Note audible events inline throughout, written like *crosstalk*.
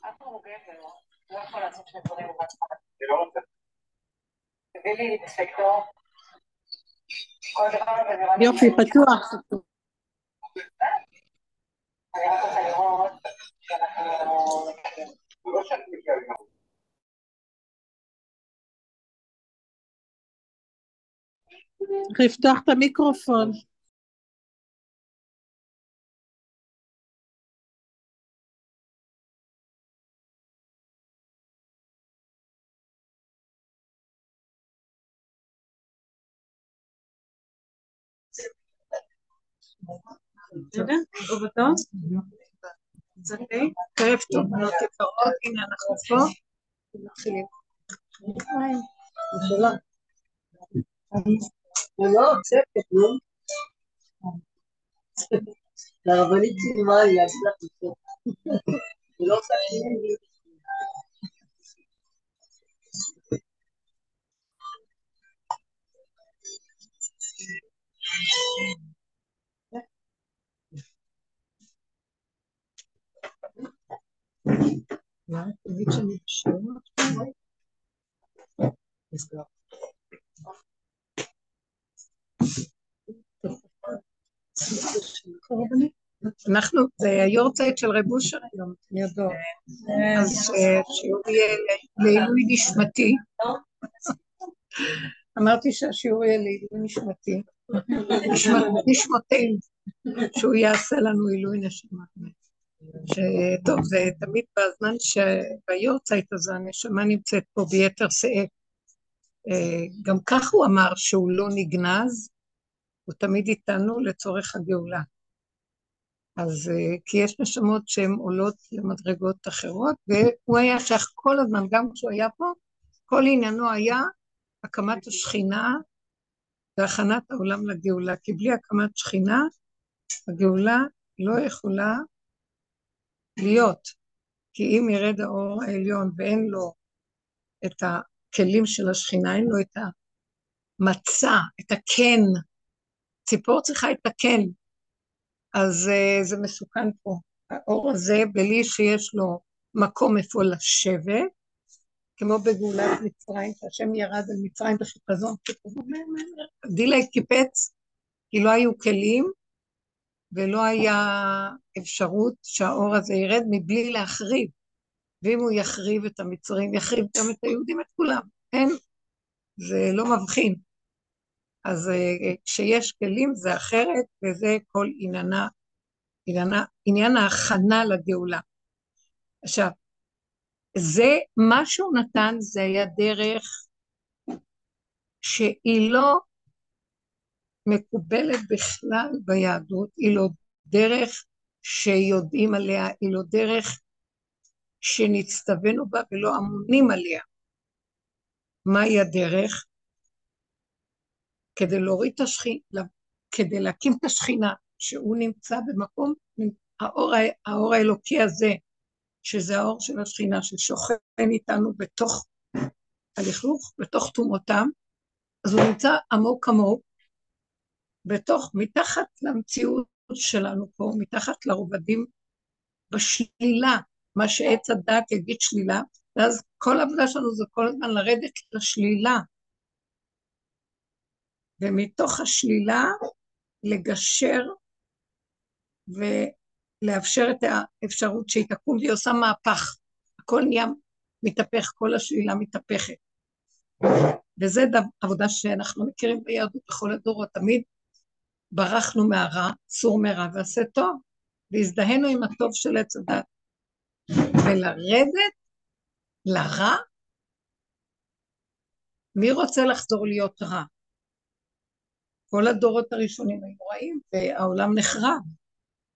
אף הוא גבר, לא יכול לעשות בסדר? טוב? ערב טוב, בנות יקרות, הנה אנחנו פה. מתחילים. לרבנית צילמה לי להגיד לך את זה. היא לא עושה. מה? תגיד אנחנו, זה היורצייט של רב אושר היום, יודעות. אז אה, שיעור יהיה לעילוי נשמתי. אמרתי שהשיעור יהיה לעילוי נשמתי. נשמותינו, שהוא יעשה לנו עילוי נשמה. שטוב, זה תמיד בזמן שביורצייט הזה הנשמה נמצאת פה ביתר שאת. אה, גם כך הוא אמר שהוא לא נגנז, הוא תמיד איתנו לצורך הגאולה. אז אה, כי יש נשמות שהן עולות למדרגות אחרות, והוא היה שייך כל הזמן, גם כשהוא היה פה, כל עניינו היה הקמת השכינה והכנת העולם לגאולה, כי בלי הקמת שכינה, הגאולה לא יכולה להיות, כי אם ירד האור העליון ואין לו את הכלים של השכינה, אין לו את המצע, את הקן, ציפור צריכה את הקן, אז uh, זה מסוכן פה. האור הזה, בלי שיש לו מקום איפה לשבת, כמו בגאולת מצרים, שהשם ירד על מצרים בחיפזון, דילה קיפץ, כי לא היו כלים, ולא היה אפשרות שהאור הזה ירד מבלי להחריב. ואם הוא יחריב את המצרים, יחריב גם את היהודים, את כולם. אין, זה לא מבחין. אז uh, כשיש כלים זה אחרת, וזה כל עניינה, עניינה, עניין ההכנה לגאולה. עכשיו, זה, מה שהוא נתן זה היה דרך שהיא לא מקובלת בכלל ביהדות, היא לא דרך שיודעים עליה, היא לא דרך שנצטווינו בה ולא אמונים עליה. מהי הדרך? כדי להוריד את השכינה, כדי להקים את השכינה, שהוא נמצא במקום, האור, האור האלוקי הזה, שזה האור של השכינה ששוכן איתנו בתוך הלכלוך, בתוך טומאותם, אז הוא נמצא עמוק עמוק, בתוך, מתחת למציאות שלנו פה, מתחת לרובדים, בשלילה, מה שעץ הדת יגיד שלילה, ואז כל העבודה שלנו זה כל הזמן לרדת לשלילה, ומתוך השלילה לגשר ולאפשר את האפשרות שהיא תקום והיא עושה מהפך. הכל נהיה מתהפך, כל השלילה מתהפכת. וזו עבודה שאנחנו מכירים ביהדות בכל הדורות, תמיד ברחנו מהרע, צור מרע ועשה טוב, והזדהינו עם הטוב של עץ הדת. ולרדת לרע, מי רוצה לחזור להיות רע? כל הדורות הראשונים היו רעים, והעולם נחרב.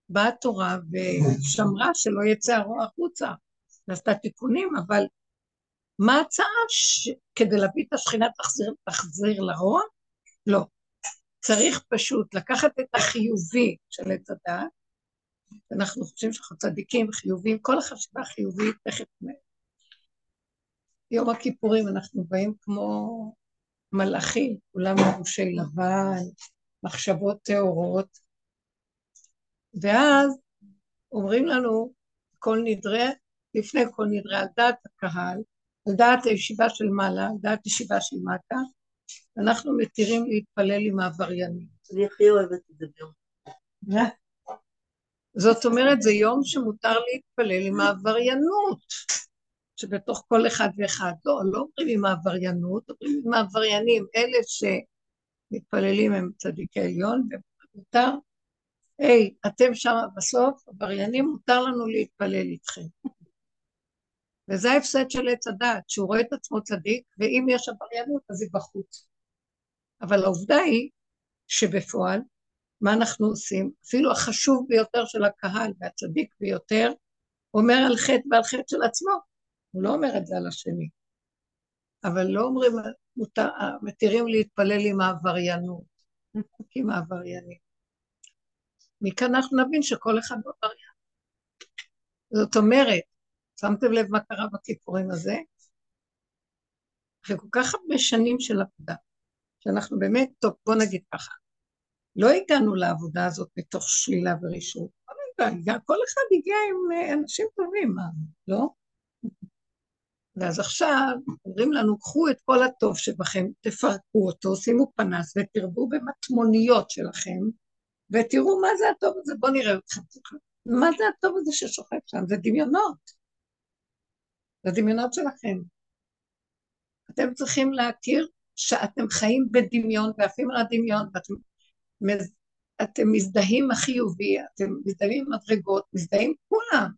באה התורה ושמרה שלא יצא הרוע החוצה, ועשתה תיקונים, אבל מה ההצעה ש... כדי להביא את השכינה תחזיר, תחזיר לרוע? לא. צריך פשוט לקחת את החיובי של עץ הדעת, אנחנו חושבים שאנחנו צדיקים, חיובים, כל החשיבה חיובית, תכף יום הכיפורים אנחנו באים כמו מלאכים, כולם לבושי לבן, מחשבות טהורות, ואז אומרים לנו, כל נדרי, לפני כל נדרי, על דעת הקהל, על דעת הישיבה של מעלה, על דעת ישיבה של מטה, אנחנו מתירים להתפלל עם העבריינים. אני הכי אוהבת את זה ביום. זאת אומרת, זה יום שמותר להתפלל עם העבריינות, שבתוך כל אחד ואחד. לא, לא אומרים עם העבריינות, אומרים עם העבריינים, אלה שמתפללים הם צדיקי עליון, ומותר, היי, אתם שם בסוף, עבריינים, מותר לנו להתפלל איתכם. וזה ההפסד של עץ הדעת, שהוא רואה את עצמו צדיק, ואם יש עבריינות אז היא בחוץ. אבל העובדה היא שבפועל, מה אנחנו עושים? אפילו החשוב ביותר של הקהל והצדיק ביותר, אומר על חטא ועל חטא של עצמו, הוא לא אומר את זה על השני. אבל לא אומרים, מותר, מתירים להתפלל עם העבריינות, *laughs* עם העבריינים. מכאן אנחנו נבין שכל אחד הוא עבריין. זאת אומרת, שמתם לב מה קרה בכיפורים הזה? אחרי כל כך הרבה שנים של עבודה, שאנחנו באמת, טוב, בוא נגיד ככה, לא הגענו לעבודה הזאת מתוך שלילה ורישות, כל אחד הגיע עם אה, אנשים טובים, מה, לא? ואז עכשיו אומרים לנו, קחו את כל הטוב שבכם, תפרקו אותו, שימו פנס ותרבו במטמוניות שלכם, ותראו מה זה הטוב הזה, בואו נראה אתכם. מה זה הטוב הזה ששוכב שם? זה דמיונות. זה דמיונות שלכם. אתם צריכים להכיר שאתם חיים בדמיון ועפים על הדמיון, ואתם. אתם מזדהים החיובי, אתם מזדהים עם מדרגות, מזדהים כולם.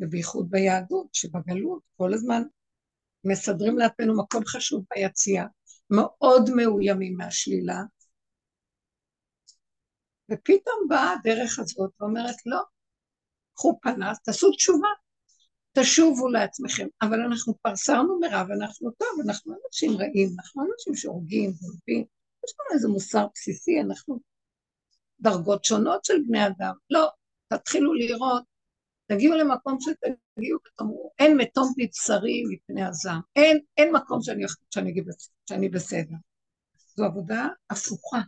ובייחוד ביהדות, שבגלות כל הזמן מסדרים לעצמנו מקום חשוב ביציאה, מאוד מאוימים מהשלילה, ופתאום באה הדרך הזאת ואומרת, לא, קחו פנס, תעשו תשובה, תשובו לעצמכם. אבל אנחנו פרסרנו מרב, אנחנו טוב, אנחנו אנשים רעים, אנחנו אנשים שהורגים, גונבים, יש לנו איזה מוסר בסיסי, אנחנו דרגות שונות של בני אדם. לא, תתחילו לראות, תגיעו למקום שתגיעו ותאמרו, אין מתום בבשרי מפני הזעם. אין, אין מקום שאני, שאני, שאני בסדר. זו עבודה הפוכה.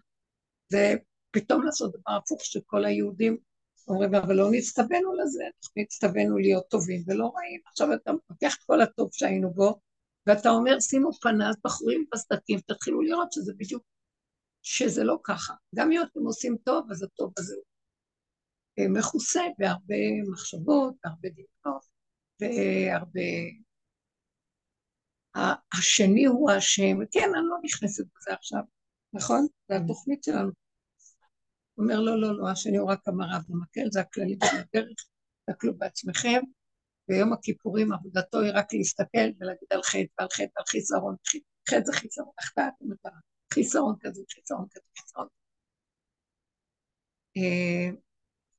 זה פתאום לעשות דבר הפוך שכל היהודים אומרים, אבל לא נצטווינו לזה, נצטווינו להיות טובים ולא רעים. עכשיו אתה לוקח את כל הטוב שהיינו בו, ואתה אומר, שימו פנס, בחורים בסדקים, תתחילו לראות שזה בדיוק, שזה לא ככה. גם אם אתם עושים טוב, אז הטוב הזה הוא אה, מכוסה בהרבה מחשבות, בהרבה דמיונות, והרבה... השני הוא האשם, כן, אני לא נכנסת בזה עכשיו, נכון? זה התוכנית שלנו. אומר, לא, לא, לא, השני הוא רק המראה במקל, זה הכללים של הדרך, תסתכלו בעצמכם, ויום הכיפורים עבודתו היא רק להסתכל ולהגיד על חטא ועל חטא ועל חיסרון, חטא זה חיסרון, החטאת המטרה, חיסרון כזה, חיסרון כזה, חיסרון. אה,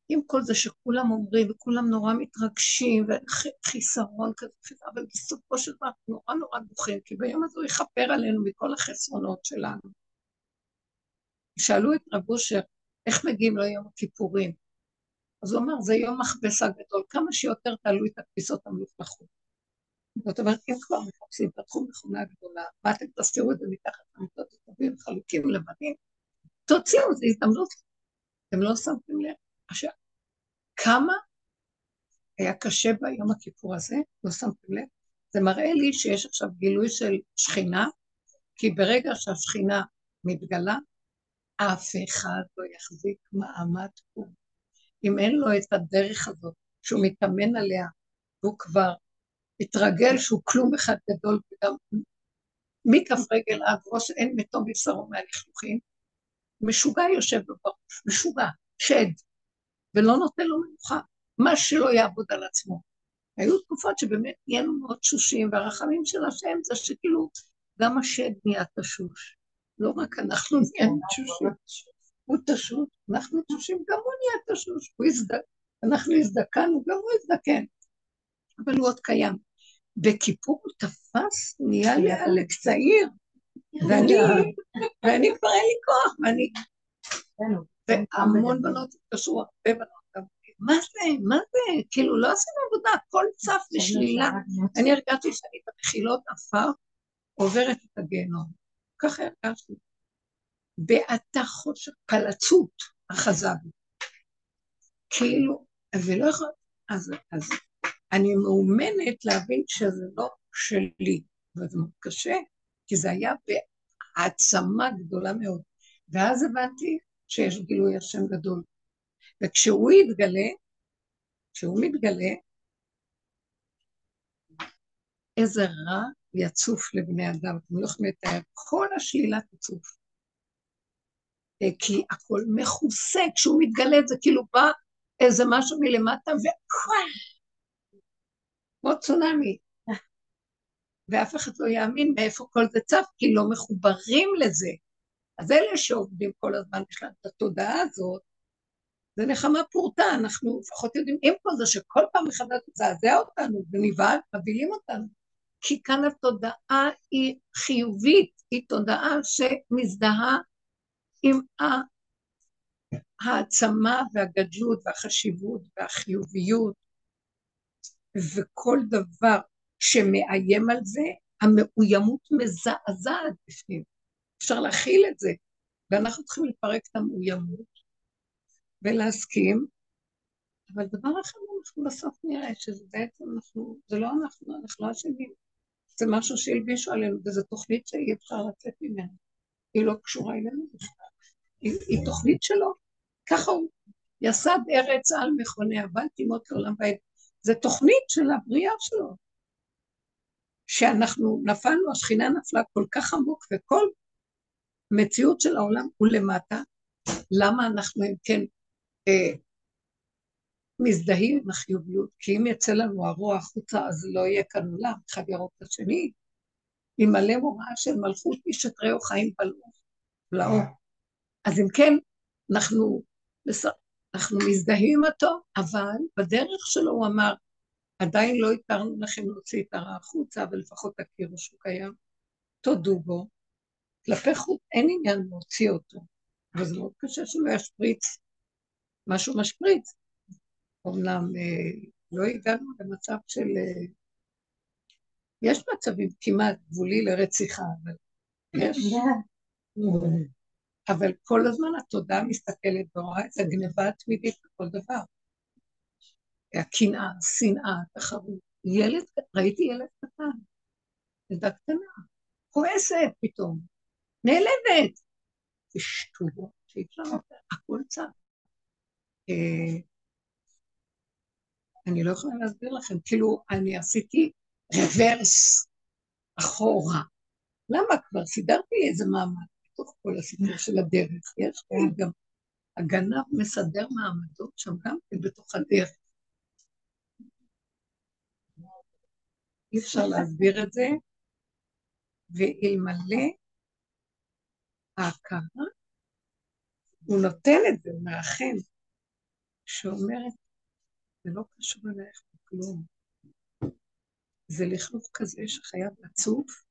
עם כל זה שכולם אומרים וכולם נורא מתרגשים וחיסרון כזה, אבל בסופו של דבר נורא נורא בוכים, כי ביום הזה הוא יכפר עלינו מכל החסרונות שלנו. שאלו את רב אושר, איך מגיעים ליום הכיפורים? אז הוא אומר, זה יום מכבסה גדול, כמה שיותר תעלו את הכביסות המלוכלכות. זאת אומרת, אם כבר מחפשים, פתחו מכונה גדולה, מה אתם תסתירו את זה מתחת למיטות הטובים, חלוקים לבנים, תוציאו, זו הזדמנות. אתם לא שמתם לב. עכשיו, כמה היה קשה ביום הכיפור הזה, לא שמתם לב? זה מראה לי שיש עכשיו גילוי של שכינה, כי ברגע שהשכינה מתגלה, אף אחד לא יחזיק מעמד פה. אם אין לו את הדרך הזאת, שהוא מתאמן עליה, והוא כבר התרגל שהוא כלום אחד גדול, וגם מכף רגל עד ראש אין מתום בבשרו מהלכלוכים, משוגע יושב בראש, משוגע, שד, ולא נותן לו מנוחה, מה שלא יעבוד על עצמו. היו תקופות שבאמת נהיינו מאוד תשושים, והרחמים של השם זה שכאילו גם השד נהיה תשוש. לא רק אנחנו *laughs* נהיינו תשושים, הוא תשוש, אנחנו תשושים, גם הוא נהיה תשוש, אנחנו הזדקנו, גם הוא הזדקן, אבל הוא עוד קיים. בכיפור הוא תפס, נהיה לי עלק צעיר, ואני, ואני כבר אין לי כוח, ואני... והמון בנות התקשרו, הרבה בנות מה זה, מה זה, כאילו לא עשינו עבודה, הכל צף לשלילה. אני הרגשתי שאני במחילות עפר עוברת את הגיהנום. ככה הרגשתי. בעתה חושך, פלצות אחזה בי. כאילו, ולא יכול... אז, אז אני מאומנת להבין שזה לא שלי, וזה מאוד קשה, כי זה היה בהעצמה גדולה מאוד. ואז הבנתי שיש גילוי השם גדול. וכשהוא יתגלה, כשהוא מתגלה, איזה רע יצוף לבני אדם. אתם לא יכולים לתאר, כל השלילה תצוף. אה, כי הכל מכוסה, כשהוא מתגלה זה כאילו בא איזה משהו מלמטה וכוח, כמו צונאמי. ואף אחד לא יאמין מאיפה כל זה צף, כי לא מחוברים לזה. אז אלה שעובדים כל הזמן, יש להם את התודעה הזאת, זה נחמה פורתא, אנחנו לפחות יודעים, עם כל זה שכל פעם מחדש תזעזע אותנו ונבהל, מבהילים אותנו. כי כאן התודעה היא חיובית, היא תודעה שמזדהה עם העצמה והגדלות והחשיבות והחיוביות, וכל דבר שמאיים על זה, המאוימות מזעזעת בפנים. אפשר להכיל את זה, ואנחנו צריכים לפרק את המאוימות ולהסכים, אבל דבר אחר אנחנו בסוף נראה שזה בעצם אנחנו, זה לא אנחנו, אנחנו לא אשמים. זה משהו שהלבישו עלינו, וזו תוכנית שאי אפשר לצאת ממנה. היא לא קשורה אלינו בכלל. היא, היא תוכנית שלו. ככה הוא יסד ארץ על מכוניה, בל תימות לעולם בעת. זו תוכנית של הבריאה שלו. שאנחנו נפלנו, השכינה נפלה כל כך עמוק, וכל מציאות של העולם הוא למטה. למה אנחנו אם כן אה, מזדהים עם החיוביות? כי אם יצא לנו הרוע החוצה, אז לא יהיה כאן עולם, אחד ירוק את השני. עם מלא מוראה של מלכות איש את רעהו חיים בלעו. אז אם כן, אנחנו, אנחנו מזדהים איתו, אבל בדרך שלו הוא אמר, עדיין לא הכרנו לכם להוציא את הרע החוצה, אבל לפחות תכירו שהוא קיים, תודו בו. כלפי חוץ אין עניין להוציא אותו, אבל זה מאוד קשה שלא ישפריץ משהו משפריץ. אומנם אה, לא הגענו למצב של... אה, יש מצבים כמעט גבולי לרציחה, אבל יש. *laughs* אבל כל הזמן התודעה מסתכלת ורואה את הגניבה התמידית בכל דבר. הקנאה, השנאה, התחרות. ילד, ראיתי ילד קטן, ילדה קטנה, כועסת פתאום, נעלבת. זה שטויות שאי אפשר הכל צר. אני לא יכולה להסביר לכם, כאילו אני עשיתי רוורס אחורה. למה כבר סידרתי איזה מעמד בתוך כל הסיפור של הדרך? יש גם הגנב מסדר מעמדות שם גם כן בתוך הדרך. אי אפשר להסביר את זה, ואלמלא ההכרה, הוא נותן את זה, מאחן, שאומרת, זה לא קשור אלייך בכלום. זה לכלוך כזה שחייב לצוף,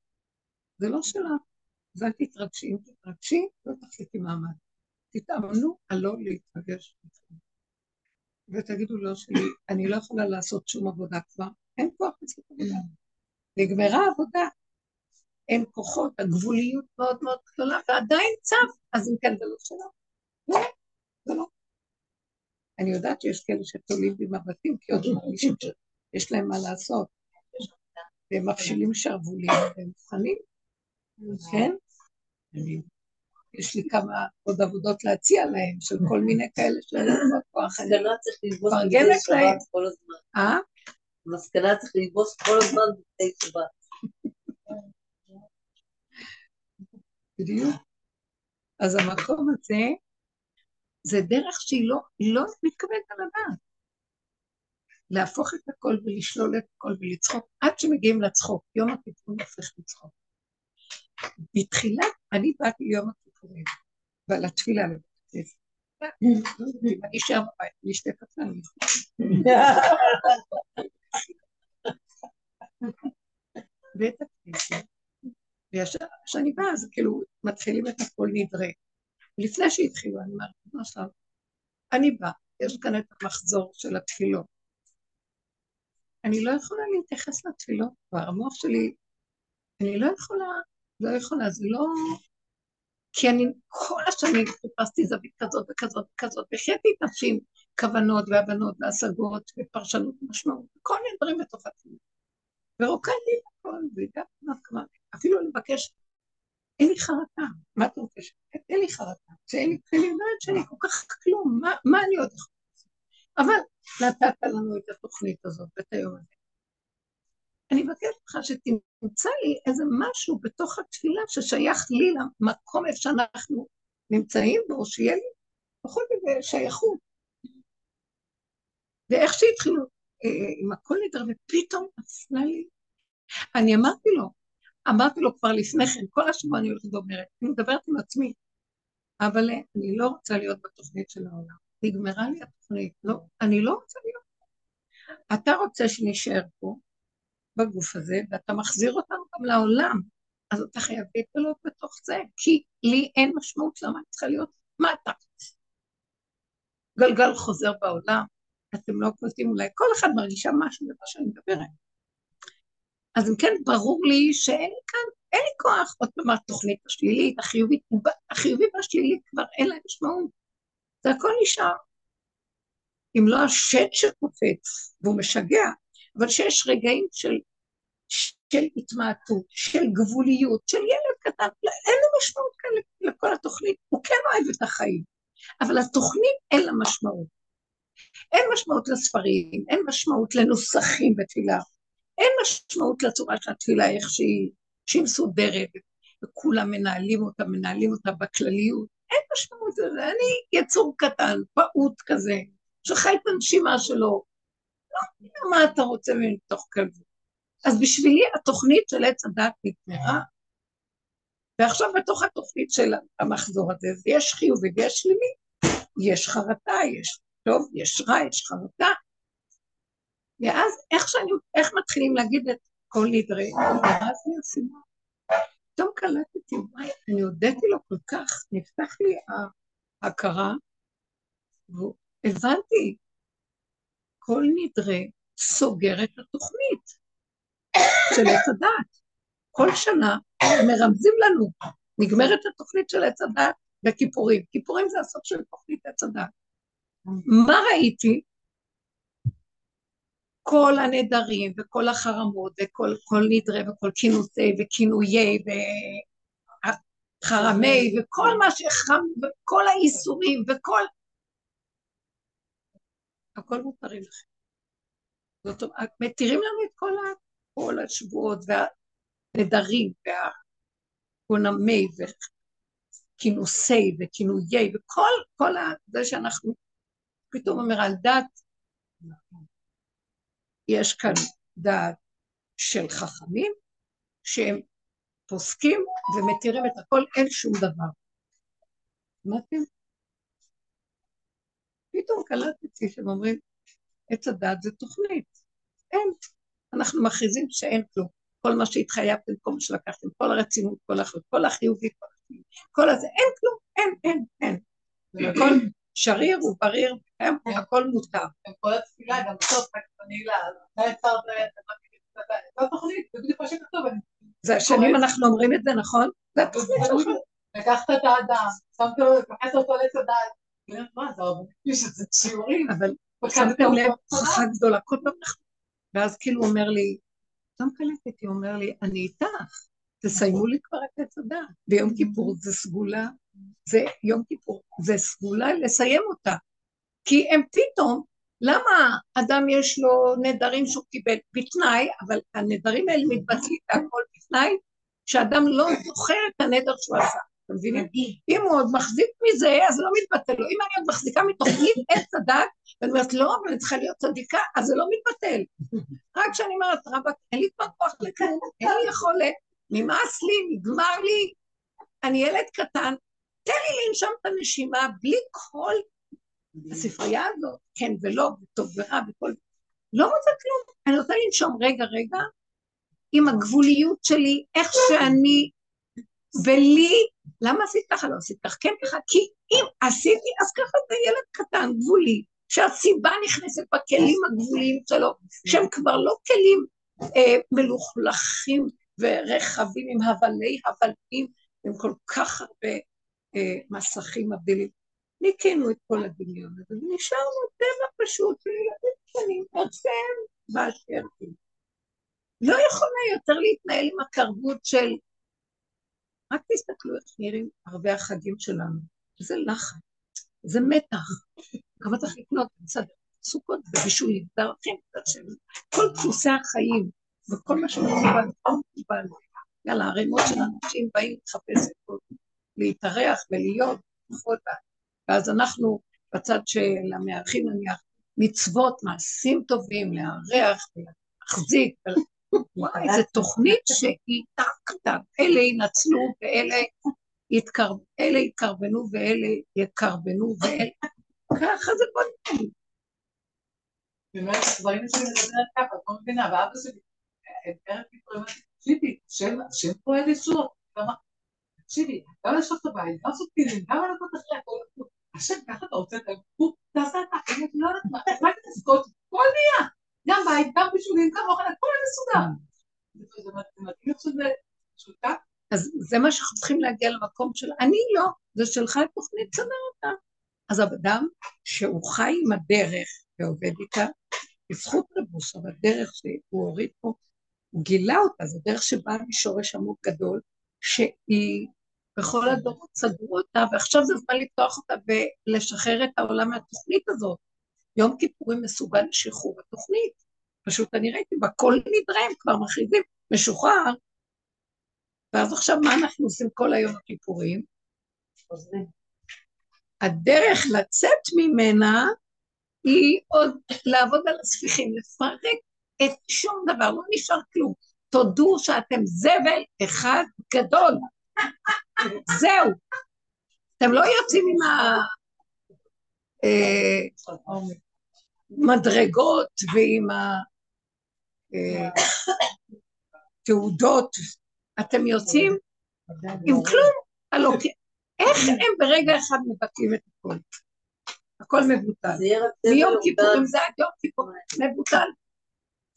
זה לא שלך. אז אל תתרגשי, אם תתרגשי, לא תחליטי מעמד. תתאמנו על לא להתרגש. ותגידו לו שלי, אני לא יכולה לעשות שום עבודה כבר, אין כוח לעשות עבודה. נגמרה העבודה. אין כוחות, הגבוליות מאוד מאוד גדולה, ועדיין צף, אז אם כן זה לא שלו. לא, זה לא. אני יודעת שיש כאלה שתולים במבטים, כי עוד מרגישים שיש להם מה לעשות. והם מפשילים שרוולים, והם מוכנים, כן? יש לי כמה עוד עבודות להציע להם, של כל מיני כאלה שאין להם כוח. מסקנה צריך ללבוש להם. כל הזמן. אה? מסקנה צריך ללבוש כל הזמן בבתי שבת. בדיוק. אז המקום הזה, זה דרך שהיא לא, לא מתקבלת על הדעת. להפוך את הכל ולשלול את הכל ולצחוק, עד שמגיעים לצחוק. יום הכיפורים הופך לצחוק. בתחילה, אני באתי ליום הכיפורים, ועל התפילה לבית הכנסת. אני אשאר בבית, אני אשתה קפה, בית הכנסת, וכשאני באה, אז כאילו מתחילים את הכל נדרה. לפני שהתחילו, אני אומרת, עכשיו, אני באה, יש כאן את המחזור של התפילות. אני לא יכולה להתייחס לתפילות כבר, המוח שלי, אני לא יכולה, לא יכולה, זה לא... כי אני כל השנים חיפשתי זווית כזאת וכזאת וכזאת, והחייתי את נפשי כוונות והבנות והשגות ופרשנות משמעות, כל מיני דברים בתוך התפילה. ורוקדתי את הכל, והגעתי להסכמה, אפילו לבקש, אין לי חרטה, מה אתה רוצה? אין לי חרטה, שאין לי לא יודעת שאני כל כך כלום, מה, מה אני עוד יכולה לעשות? אבל נתת לנו את התוכנית הזאת ואת היום הזה. אני מבקשת ממך שתמצא לי איזה משהו בתוך התפילה ששייך לי למקום איפה שאנחנו נמצאים בו, שיהיה לי בכל זאת שייכות. ואיך שהתחילו אה, עם הכל נדרה, ופתאום נפלה לי. אני אמרתי לו, אמרתי לו כבר לפני כן, כל השבוע אני הולכת ואומרת, אני מדברת עם עצמי, אבל אני לא רוצה להיות בתוכנית של העולם. נגמרה לי התוכנית, לא, אני לא רוצה להיות. אתה רוצה שנשאר פה, בגוף הזה, ואתה מחזיר אותנו גם לעולם, אז אתה חייב להתגלות בתוך זה, כי לי אין משמעות למה אני צריכה להיות, רוצה? גלגל חוזר בעולם, אתם לא קולטים אולי, כל אחד מרגישה משהו במה שאני מדברת. אז אם כן, ברור לי שאין לי כאן, אין לי כוח, עוד פעם התוכנית השלילית, החיובית, החיובי והשלילית כבר אין להם משמעות. זה הכל נשאר. אם לא השד שקופץ, והוא משגע, אבל שיש רגעים של, של התמעטות, של גבוליות, של ילד קטן, אין לו משמעות כאן לכל התוכנית, הוא כן אוהב את החיים, אבל התוכנית אין לה משמעות. אין משמעות לספרים, אין משמעות לנוסחים בתפילה, אין משמעות לצורה של התפילה, איך שהיא, שהיא מסודרת, וכולם מנהלים אותה, מנהלים אותה בכלליות, אין משמעות לזה, אני יצור קטן, פעוט כזה, שחי את הנשימה שלו, לא יודע מה אתה רוצה מתוך כזה. אז בשבילי התוכנית של עץ הדת נגמרה, ועכשיו בתוך התוכנית של המחזור הזה, יש חיובי ויש שלילי, יש חרטה, יש טוב, יש רע, יש חרטה. ואז איך, שאני, איך מתחילים להגיד את כל נדרי, ואז לי הסיבה. פתאום קלטתי, וואי, אני הודיתי לו כל כך, נפתח לי ההכרה, והבנתי, כל נדרה סוגר את התוכנית של עץ הדת. כל שנה מרמזים לנו, נגמרת התוכנית של עץ הדת בכיפורים. כיפורים זה הסוף של תוכנית עץ הדת. מה ראיתי? כל הנדרים וכל החרמות וכל כל נדרי וכל כינוסי וכינויי וחרמי וכל מה שחם וכל האיסורים וכל... הכל מותרים לכם. זאת אומרת, מתירים לנו את כל, ה, כל השבועות והנדרים והגונמי וכינוסי וכינויי וכל כל ה, זה שאנחנו פתאום אומר על דת, יש כאן דת של חכמים שהם פוסקים ומתירים את הכל, אין שום דבר. שמעתם? פתאום קלטתי שהם אומרים, עץ הדת זה תוכנית. אין. אנחנו מכריזים שאין כלום. כל מה שהתחייבתם, כל מה שלקחתם, כל הרצינות, כל החיות, כל החיובי, כל החיובי, כל הזה, אין כלום, אין, אין, אין. הכל שריר ובריר, הכל מותר. כל התפילה, גם בסוף, הנעילה, אתה יצרת את התוכנית, זה בדיוק מה שכתוב. זה השנים אנחנו אומרים את זה, נכון? זה התוכנית שלך. לקחת את האדם, שמת לו, לקחת אותו לעץ הדעת. מה, זה שזה שיעורים. אבל שמתם לב, הוכחה גדולה, כל פעם אנחנו... ואז כאילו הוא אומר לי, פתאום קלטתי, הוא אומר לי, אני איתך, תסיימו לי כבר את עץ הדעת. ביום כיפור זה סגולה, זה יום כיפור, זה סגולה לסיים אותה. כי הם פתאום, למה אדם יש לו נדרים שהוא קיבל בתנאי, אבל הנדרים האלה מתבטלים הכל בתנאי, שאדם לא זוכר את הנדר שהוא עשה. אתם מבינים? אם הוא עוד מחזיק מזה, אז לא מתבטל לו. אם אני עוד מחזיקה מתוכנית עץ הדת, ואני אומרת, לא, אבל אני צריכה להיות צדיקה, אז זה לא מתבטל. רק כשאני אומרת, רבאק, אין לי כבר כוח לכלום, אין לי יכולת, נמאס לי, נגמר לי, אני ילד קטן, תן לי לנשום את הנשימה בלי כל הספרייה הזאת, כן ולא, וטוב ורע וכל... לא רוצה כלום, אני רוצה לנשום. רגע רגע. עם הגבוליות שלי, איך שאני, ולי, למה עשית ככה? לא עשית ככה, כן ככה, כי אם עשיתי, אז ככה זה ילד קטן, גבולי, שהסיבה נכנסת בכלים הגבוליים שלו, שהם כבר לא כלים אה, מלוכלכים ורחבים עם הבלי הבלים, עם כל כך הרבה אה, מסכים מבדילים. ניקינו את כל הדמיון הזה, ונשארנו טבע פשוט של ילדים קטנים, ארצם באשר היא. לא יכולה יותר להתנהל עם התרבות של... רק תסתכלו איך נראים הרבה החגים שלנו. זה לחץ, זה מתח. כמה צריך לקנות בצד סוכות ובישולים, וערכים, כל דפוסי החיים וכל מה שמקובל, מקובל. יאללה, ערימות של אנשים באים לחפש את להתארח ולהיות, ואז אנחנו בצד של המארחים נניח, מצוות, מעשים טובים, לארח ולהחזיק, וואי, זו תוכנית שהיא טק טק, אלה ינצלו ואלה יתקרב, אלה יתקרבנו ואלה יקרבנו ואלה, ככה זה בוא באמת, דברים שלי מדברת ככה, את לא מבינה, ואבא שלי, ערב פיטורים, תקשיבי, השם פה איזשהו, תקשיבי, גם לשאול את הבית, גם לעשות פילים, גם לנקות אחרי הכל, השם, ככה אתה רוצה תעשה את ה... אני לא יודעת מה, רק תזכות, הכל נהיה, גם בית, גם בישולים, גם אוכל, הכל מסודר. זה מדהים שזה שותף. אז זה מה שאנחנו צריכים להגיע למקום של, אני לא, זה שלך תוכנית, תסדר אותה. אז אדם שהוא חי עם הדרך ועובד איתה, בזכות רבוס, אבל דרך שהוא הוריד פה, הוא גילה אותה, זו דרך שבאה משורש עמוק גדול, שהיא בכל הדורות סגרו אותה, ועכשיו זה זמן לפתוח אותה ולשחרר את העולם מהתוכנית הזאת. יום כיפורים מסוגל לשחרור התוכנית. פשוט אני ראיתי, בכל נדרה הם כבר מכריזים, משוחרר, ואז עכשיו מה אנחנו עושים כל היום הכיפורים? הדרך לצאת ממנה היא עוד לעבוד על הספיחים, לפרק את שום דבר, לא נשאר כלום. תודו שאתם זבל אחד גדול. זהו. אתם לא יוצאים עם המדרגות אה, ועם התעודות. אה, אתם יוצאים עם כלום. איך הם ברגע אחד מבטאים את הכול? הכל מבוטל. מיום כיפורים זה עד יום כיפורים, מבוטל.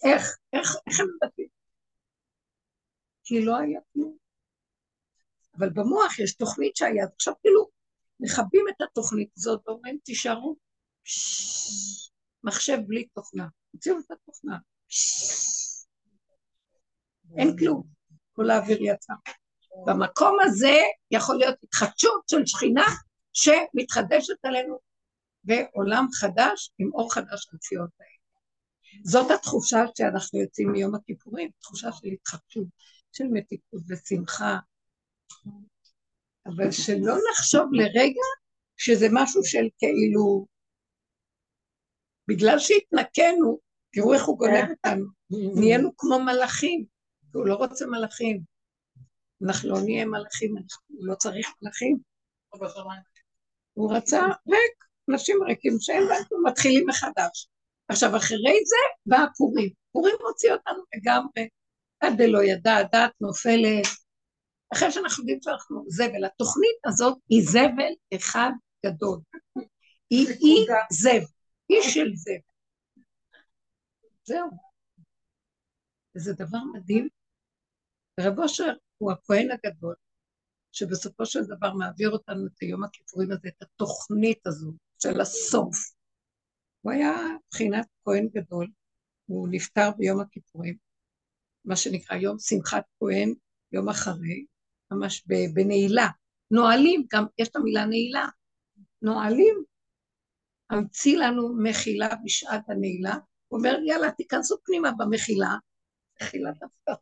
איך, איך, איך הם מבטאים? כי לא היה כלום. אבל במוח יש תוכנית שהיה, עכשיו כאילו מכבים את התוכנית הזאת ואומרים, תישארו, מחשב בלי תוכנה, תוציאו את התוכנה, אין כלום, כל האוויר יצא. במקום הזה יכול להיות התחדשות של שכינה שמתחדשת עלינו בעולם חדש עם אור חדש על ציון זאת התחושה שאנחנו יוצאים מיום הכיפורים, תחושה של התחדשות, של מתיקות ושמחה, אבל שלא נחשוב לרגע שזה משהו של כאילו, בגלל שהתנקנו, תראו איך הוא גונב אותנו, נהיינו כמו מלאכים, הוא לא רוצה מלאכים. אנחנו לא נהיה מלאכים, הוא לא צריך מלאכים. הוא רצה ריק, אנשים ריקים שאין להם, מתחילים מחדש. עכשיו, אחרי זה בא פורים. פורים מוציא אותנו לגמרי, עד דלא ידע, הדת נופלת. אחרי שאנחנו יודעים שאנחנו זבל, התוכנית הזאת היא זבל אחד גדול. היא אי זבל, אי של זבל. זהו. וזה דבר מדהים. רב אושר הוא הכהן הגדול, שבסופו של דבר מעביר אותנו את היום הכיפורים הזה, את התוכנית הזו של הסוף. הוא היה מבחינת כהן גדול, הוא נפטר ביום הכיפורים, מה שנקרא יום שמחת כהן, יום אחרי, ממש בנעילה. נועלים, גם יש את המילה נעילה. נועלים, המציא לנו מחילה בשעת הנעילה, הוא אומר, יאללה, תיכנסו פנימה במחילה, מחילה דווקא,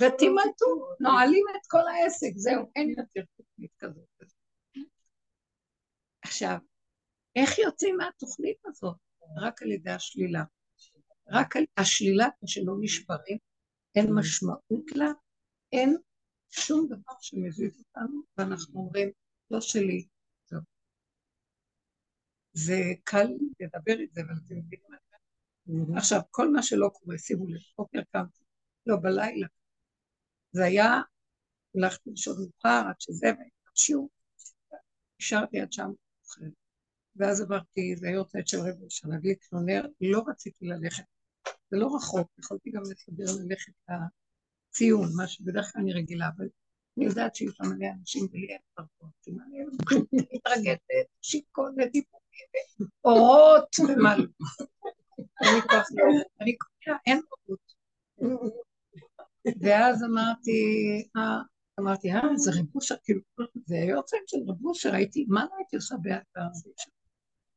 ותימלטו, נועלים את כל העסק, זהו, אין יותר תוכנית כזאת. עכשיו, איך יוצאים מהתוכנית הזאת? רק על ידי השלילה. רק על השלילה שלא נשברים, אין משמעות לה, אין שום דבר שמזיז אותנו, ואנחנו אומרים, לא שלי, זהו. זה קל לדבר את זה, אבל אתם מבינים מה זה. עכשיו, כל מה שלא קורה, שימו לב, בוקר קמתי, לא, בלילה. זה היה, הלכתי לישון מאוחר עד שזה, והייתי שיעור, נשארתי עד שם ואז עברתי, זה היה יורצייט של רבי של להדליק נר, לא רציתי ללכת, זה לא רחוק, יכולתי גם לסדר ללכת לציון, מה שבדרך כלל אני רגילה, אבל אני יודעת שיש שם מלא אנשים בלי אין פרקות, מתרגשת, שיכון ודיבורים, אורות ומה לא. אין אני קוראה, אין אורות. ואז אמרתי, אה, אמרתי, אה, זה רבושר, כאילו, זה היורצייט של רבושר, הייתי, מה לא הייתי עושה באתר הזה?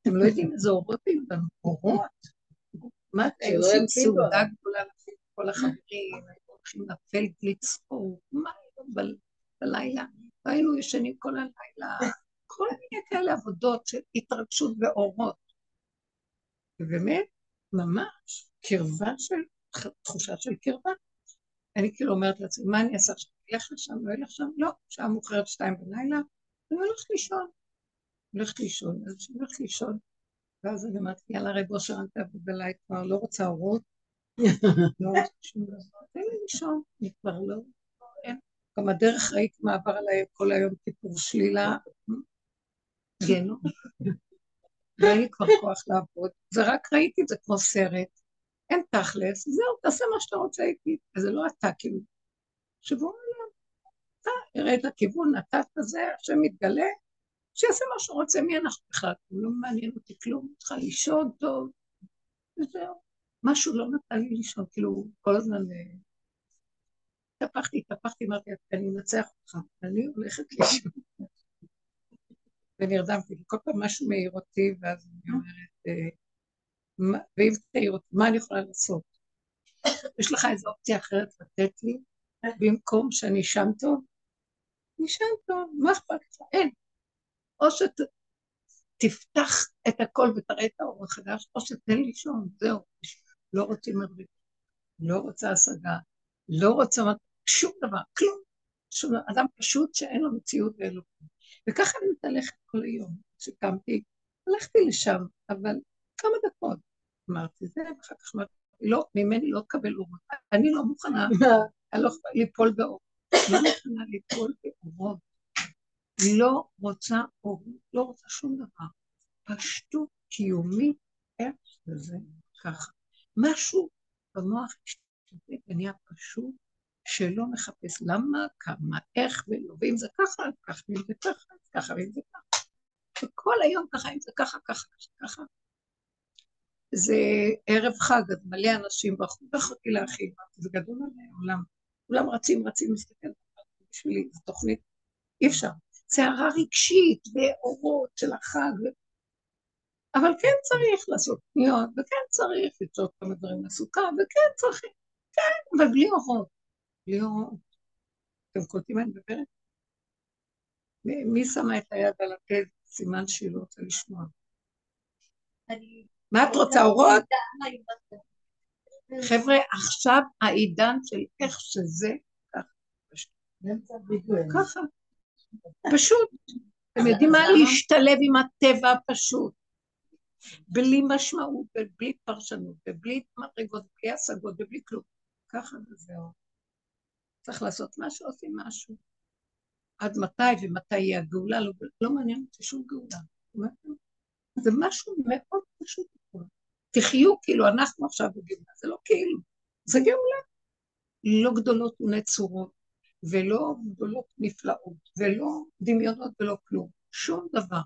אתם לא יודעים איזה אורות היו לנו, אורות. מה, היו שלא עושים יקפידו סעודה. גדולה לכל החברים, היו הולכים לפלג לצפור, מה ב- בלילה? והיינו ישנים כל הלילה, כל מיני כאלה עבודות של התרגשות ואורות. ובאמת, ממש, קרבה של, תחושה של קרבה. אני כאילו אומרת לעצמי, מה אני אעשה עכשיו? אלך לשם, לא אלך לשם? לא, שעה מאוחרת שתיים בלילה, אני הולכת לישון. הולכת לישון, אז כשאני הולכת לישון, ואז אני אומרת, יאללה רב אושר, אל תעבוד עליי כבר, לא רוצה אורות, *laughs* לא רוצה שום דבר, תן לי לישון, אני כבר לא, אין. גם הדרך ראיתי מה עבר עליי כל היום טיפור שלילה, *laughs* גיהנום. ואין לי כבר כוח לעבוד, זה רק ראיתי את זה כמו סרט, אין תכלס, זהו, תעשה מה שאתה רוצה איתי, וזה לא אתה כאילו. שבו עליו, אתה הראת לכיוון, נתת זה, השם מתגלה, שיעשה מה שהוא רוצה, מי אנחנו בכלל? הוא לא מעניין אותי כלום, צריכה לישון טוב, וזהו. משהו לא נתן לי לישון, כאילו, כל הזמן... אה, התהפכתי, התהפכתי, אמרתי, אני אנצח אותך, אני הולכת לישון. *laughs* ונרדמתי, וכל פעם משהו מעיר אותי, ואז אני אומרת, אה, ואם תעיר אותי, מה אני יכולה לעשות? *coughs* יש לך איזו אופציה אחרת לתת לי, *coughs* במקום שאני אשן טוב? אני אשן טוב, מה אכפת לך? אין. או שתפתח את הכל ותראה את האור החדש, או שתן לישון, זהו. לא רוצים מדריך, לא רוצה השגה, לא רוצה שום דבר, כלום. שום. אדם פשוט שאין לו מציאות ואין לו כלום. וככה אני מתהלכת כל היום. כשקמתי, הלכתי לשם, אבל כמה דקות. אמרתי זה, ואחר כך אמרתי, לא, ממני לא תקבל אורות. אני לא מוכנה, אני לא יכולה ליפול באור. לא מוכנה ליפול באורות. לא רוצה אורות, לא רוצה שום דבר. פשטות קיומית, איך שזה ככה. משהו במוח השתתף ונהיה פשוט, שלא מחפש למה, כמה, איך ולא, ואם זה ככה, אז ככה, ואם זה ככה, אז ככה, ואם זה ככה. וכל היום ככה, אם זה ככה, ככה, ככה. זה ערב חג, אז מלא אנשים ברחו, לא יכולתי להכין, זה גדול עליי העולם. כולם רצים, רצים, מסתכל בשבילי, זו תוכנית, אי אפשר. סערה רגשית ואורות של החג. אבל כן צריך לעשות קניות, וכן צריך לצעוק כמה דברים לסוכה, וכן צריך, כן, אבל בלי אורות. בלי אורות. אתם קולטים מה אני מדברת? מי שמה את היד על הפה? סימן שהיא לא רוצה לשמוע. מה את רוצה, אורות? חבר'ה, עכשיו העידן של איך שזה, ככה. פשוט. אתם יודעים מה? להשתלב עם הטבע הפשוט. בלי משמעות ובלי פרשנות ובלי מדרגות, בלי השגות ובלי כלום. ככה וזהו. צריך לעשות משהו, עושים משהו. עד מתי ומתי יהיה הגאולה, לא, לא מעניין אותי שום גאולה. זה משהו מאוד פשוט. תחיו כאילו אנחנו עכשיו בגאולה, זה לא כאילו, זה גאולה. לא גדולות ונצורות, ולא גדולות נפלאות, ולא דמיונות ולא כלום, שום דבר.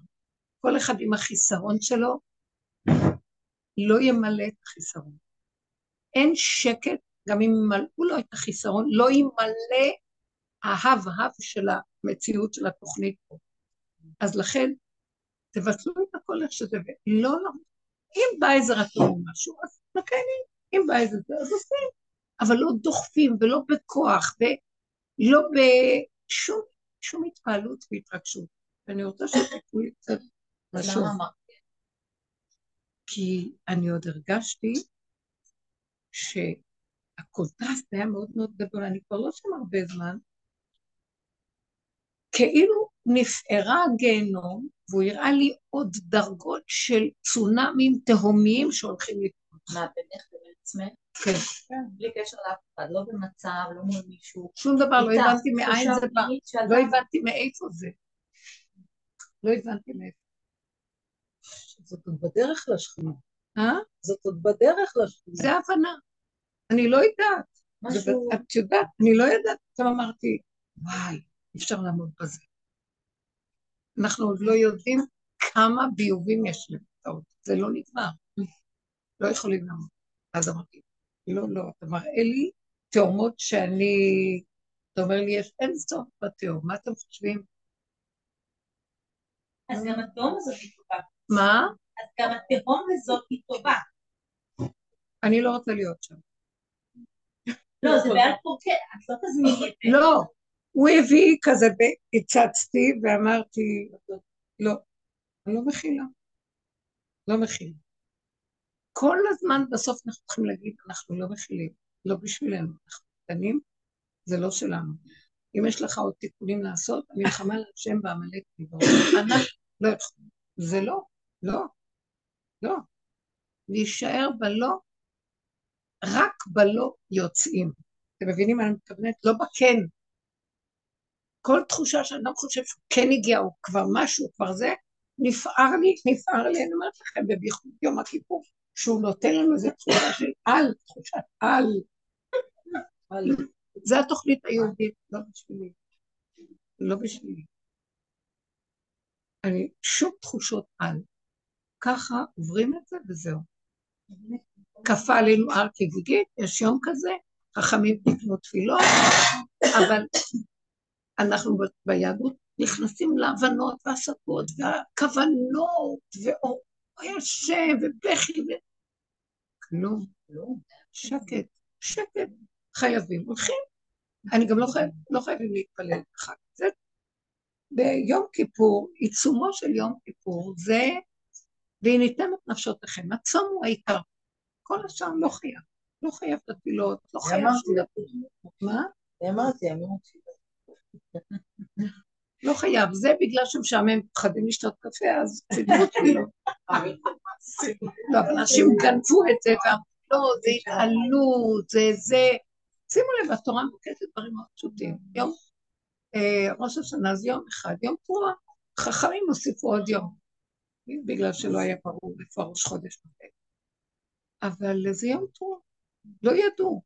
כל אחד עם החיסרון שלו, לא ימלא את החיסרון. אין שקט, גם אם ימלאו לו את החיסרון, לא ימלא ההב-הב של המציאות של התוכנית פה. אז לכן, תבטלו את הכל איך שזה, ולא, לא, אם בא איזה רצון או משהו, אז מקיימים, אם בא איזה זה, אז עושים, אבל לא דוחפים ולא בכוח, ולא בשום שום התפעלות והתרגשות. ואני רוצה שתקראו לי קצת משהו. כי אני עוד הרגשתי שהקונטרסט היה מאוד מאוד גדול, אני כבר לא שם הרבה זמן, כאילו נפערה הגיהנום, והוא הראה לי עוד דרגות של צונאמים תהומיים שהולכים לקרות. מה, בינך לבין עצמך? כן. כן, בלי קשר לאף אחד, לא במצב, לא מול מישהו. שום דבר, לא הבנתי מאין זה בא. לא הבנתי מאיפה זה. לא הבנתי מאיפה. זאת עוד בדרך לשכונה. אה? זאת עוד בדרך לשכונה. זה הבנה. אני לא יודעת. משהו... את יודעת, אני לא יודעת, פתאום אמרתי, וואי, אפשר לעמוד בזה. אנחנו עוד לא יודעים כמה ביובים יש למטאות, זה לא נגמר. לא יכולים לעמוד. אז אמרתי, לא, לא, אתה מראה לי תאומות שאני, אתה אומר לי, יש אין סוף בתאום, מה אתם חושבים? אז גם התהום הזאת היא טובה. מה? אז גם התהום הזאת היא טובה. אני לא רוצה להיות שם. לא, זה בעל פורקה, את לא תזמיני את זה. לא, הוא הביא כזה, הצצתי ואמרתי, לא, אני לא מכילה. לא מכילה. כל הזמן בסוף אנחנו צריכים להגיד, אנחנו לא מכילים, לא בשבילנו, אנחנו קטנים, זה לא שלנו. אם יש לך עוד תיקונים לעשות, המלחמה להשם בעמלק נגרום. אנחנו לא יכולים. זה לא, לא, לא. להישאר בלא, רק בלא יוצאים. אתם מבינים מה אני מתכוונת? לא בכן. כל תחושה שאדם חושב שהוא כן הגיע, הוא כבר משהו, כבר זה, נפער לי, נפער לי, אני אומרת לכם, ובייחוד יום הכיפור, שהוא נותן לנו איזו תחושה של על, תחושת על. על. זה התוכנית היהודית, לא בשבילי. לא בשבילי. אני, שום תחושות על. ככה עוברים את זה וזהו. כפה עלינו הר כגיגית, יש יום כזה, חכמים תקנו תפילות, אבל אנחנו ביהדות נכנסים להבנות והשגות והכוונות ואור השם ובכי ו... כלום, שקט, שקט, חייבים, הולכים. אני גם לא, חייב, לא חייבים להתפלל בחג. זה ביום כיפור, עיצומו של יום כיפור, זה והיא ניתנת נפשותיכם. הצום הוא העיקר. כל השאר לא חייב. לא חייב את התפילות, לא חייב אמרתי. מה? אמרתי, מקשיבה. לא חייב. זה בגלל שמשעמם, פחדים לשתות קפה, אז סידרו תפילות. לא, אבל אנשים גנבו את זה ואמרו, לא, זה התעלות, זה זה. שימו לב, התורה מבקשת דברים מאוד פשוטים. יום אה, ראש השנה זה יום אחד, יום תרועה. חכמים הוסיפו עוד יום, בגלל שלא היה ברור איפה ראש חודש נותן. אבל זה יום תרועה, לא ידעו.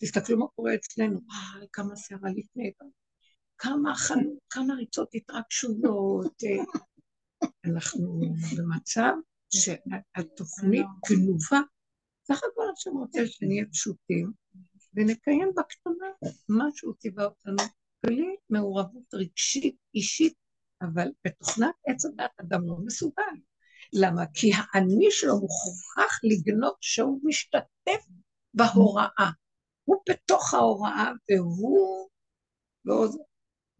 תסתכלו מה קורה אצלנו, אה, כמה שערה לפני, כמה חנות, כמה ריצות התרגשויות. אה. אנחנו במצב שהתוכנית גנובה. סך הכל השם רוצה שנהיה פשוטים ונקיים בקטנה מה שהוא ציווה אותנו, בלי מעורבות רגשית, אישית, אבל בתוכנת עץ הדת אדם לא מסוגל. למה? כי האני שלו מוכרח לגנות שהוא משתתף בהוראה. הוא בתוך ההוראה והוא לא,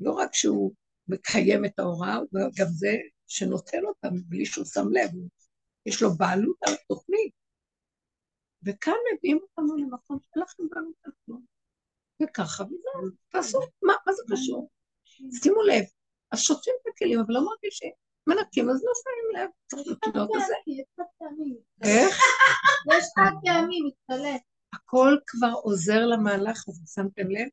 לא רק שהוא מקיים את ההוראה, הוא גם זה שנותן אותה מבלי שהוא שם לב, יש לו בעלות על התוכנית. וכאן מביאים אותנו למקום שאין לכם בעלות על כלום. וככה וזהו, תעשו, מה, מה זה קשור? שימו לב, אז שוטפים את הכלים, אבל לא מרגישים. מנקים, אז לא שמים לב, צריך לתפילות הזה. איך? יש חד פעמי, מתפלא. הכל כבר עוזר למהלך הזה, שמתם לב?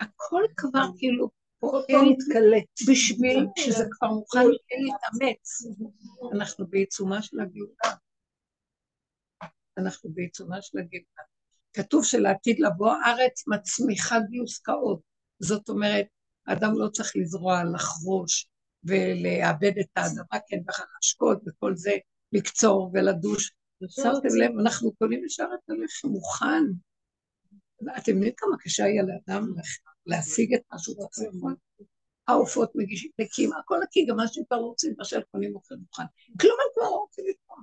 הכל כבר כאילו פועל מתכלה. בשביל שזה כבר מוכן להתאמץ. אנחנו בעיצומה של הגאולה. אנחנו בעיצומה של הגאולה. כתוב שלעתיד לבוא הארץ מצמיחה גיוס קאות. זאת אומרת, האדם לא צריך לזרוע, לחרוש ולאבד את האדמה, כן, ואחר להשקות וכל זה, לקצור ולדוש. שמתם לב, אנחנו קונים ישר את הלחם מוכן. אתם יודעים כמה קשה היה לאדם להשיג את מה שהוא צריך לאכול? העופות מגישים נקים, הכל נקי, גם מה שהם כבר רוצים, בשל קונים אוכל מוכן. כלום הם כבר לא רוצים לקרוא.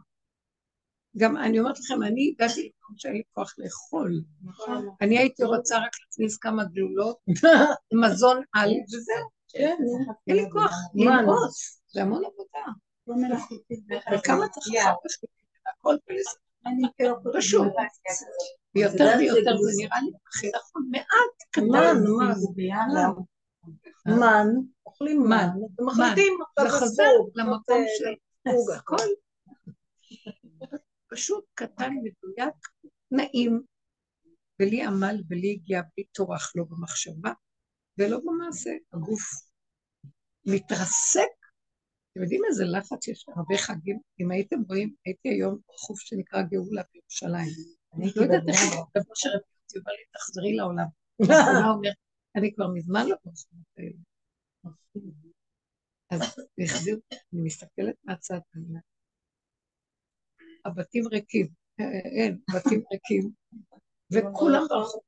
גם אני אומרת לכם, אני הגעתי למקום שאין לי כוח לאכול. אני הייתי רוצה רק להכניס כמה גלולות, *laughs* מזון על, וזהו. כן, אין לי כוח מה? ללבוס, זה המון עבודה. וכמה צריך לחפש, הכל פלס. פשוט. ויותר ויותר זה נראה לי הכי נכון, מעט, קטן. מן, מן. מן, אוכלים מן. אתם מחליטים זה עכשיו חוזר לספוג, למקום של. הכל. פשוט קטן, מדויק, נעים, בלי עמל, בלי הגיעה, בלי טורח, לא במחשבה ולא במעשה. הגוף מתרסק. אתם יודעים איזה לחץ יש הרבה חגים? אם הייתם רואים, הייתי היום בחוף שנקרא גאולה בירושלים. אני *laughs* לא יודעת איך דבר שרבי יוסי לי, תחזרי לעולם. *laughs* אני כבר מזמן לא במקומות האלה. אז החזיר, אני מסתכלת מהצד, הבתים ריקים, אה, אין, בתים ריקים, וכולם ברחוב.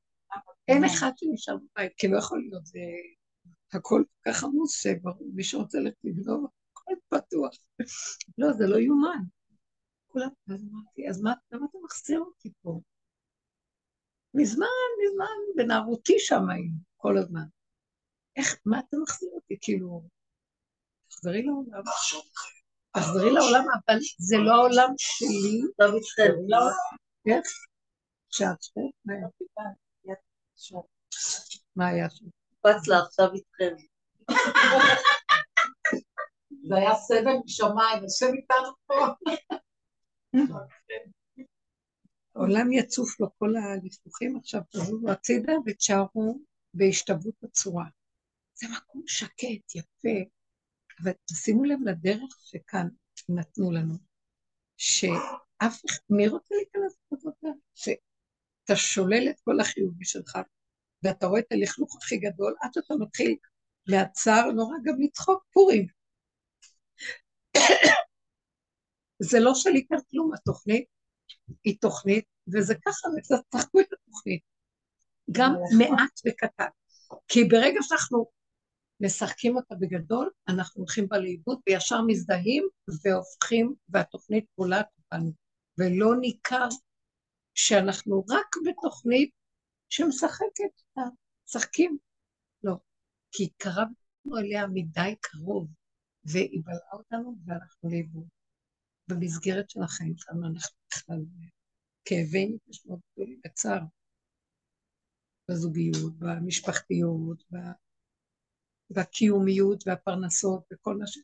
אין אחד שנשאר בבית, כי לא יכול להיות, זה הכל כל כך עמוס שברור, מי שרוצה ללכת לגנוב, הכל פתוח. לא, זה לא יאומן. כולם, אז אמרתי, אז מה, למה אתה מחזיר אותי פה? מזמן, מזמן, בנערותי שם היינו, כל הזמן. איך, מה אתה מחזיר אותי? כאילו, תחזרי לעולם. תחזרי לעולם, אבל זה לא העולם שלי. עכשיו איתכם. איך? שאת? מה היה? מה היה שם? קפץ לה עכשיו איתכם. זה היה סבל משמיים, השם איתנו פה. העולם יצוף לו כל הלכלוכים, עכשיו תזוזו הצידה ותשארו בהשתוות הצורה. זה מקום שקט, יפה, אבל תשימו לב לדרך שכאן נתנו לנו, שאף אחד, מי רוצה להיכנס דרך? שאתה שולל את כל החיובי שלך, ואתה רואה את הלכלוך הכי גדול, עד שאתה מתחיל מהצער נורא גם לצחוק פורים. זה לא שלי כאן כלום, התוכנית היא תוכנית, וזה ככה, תחכו את התוכנית. גם מעט וקטן. כי ברגע שאנחנו משחקים אותה בגדול, אנחנו הולכים בה לאיבוד וישר מזדהים והופכים, והתוכנית בולעת אותנו. ולא ניכר שאנחנו רק בתוכנית שמשחקת, משחקים. לא, כי קרבנו אליה מדי קרוב, והיא בלעה אותנו והלכנו לאיבוד. במסגרת של החיים שלנו אנחנו בכלל כאבי נפש מאוד גדולים בצער, בזוגיות, במשפחתיות, בקיומיות והפרנסות וכל מה ש...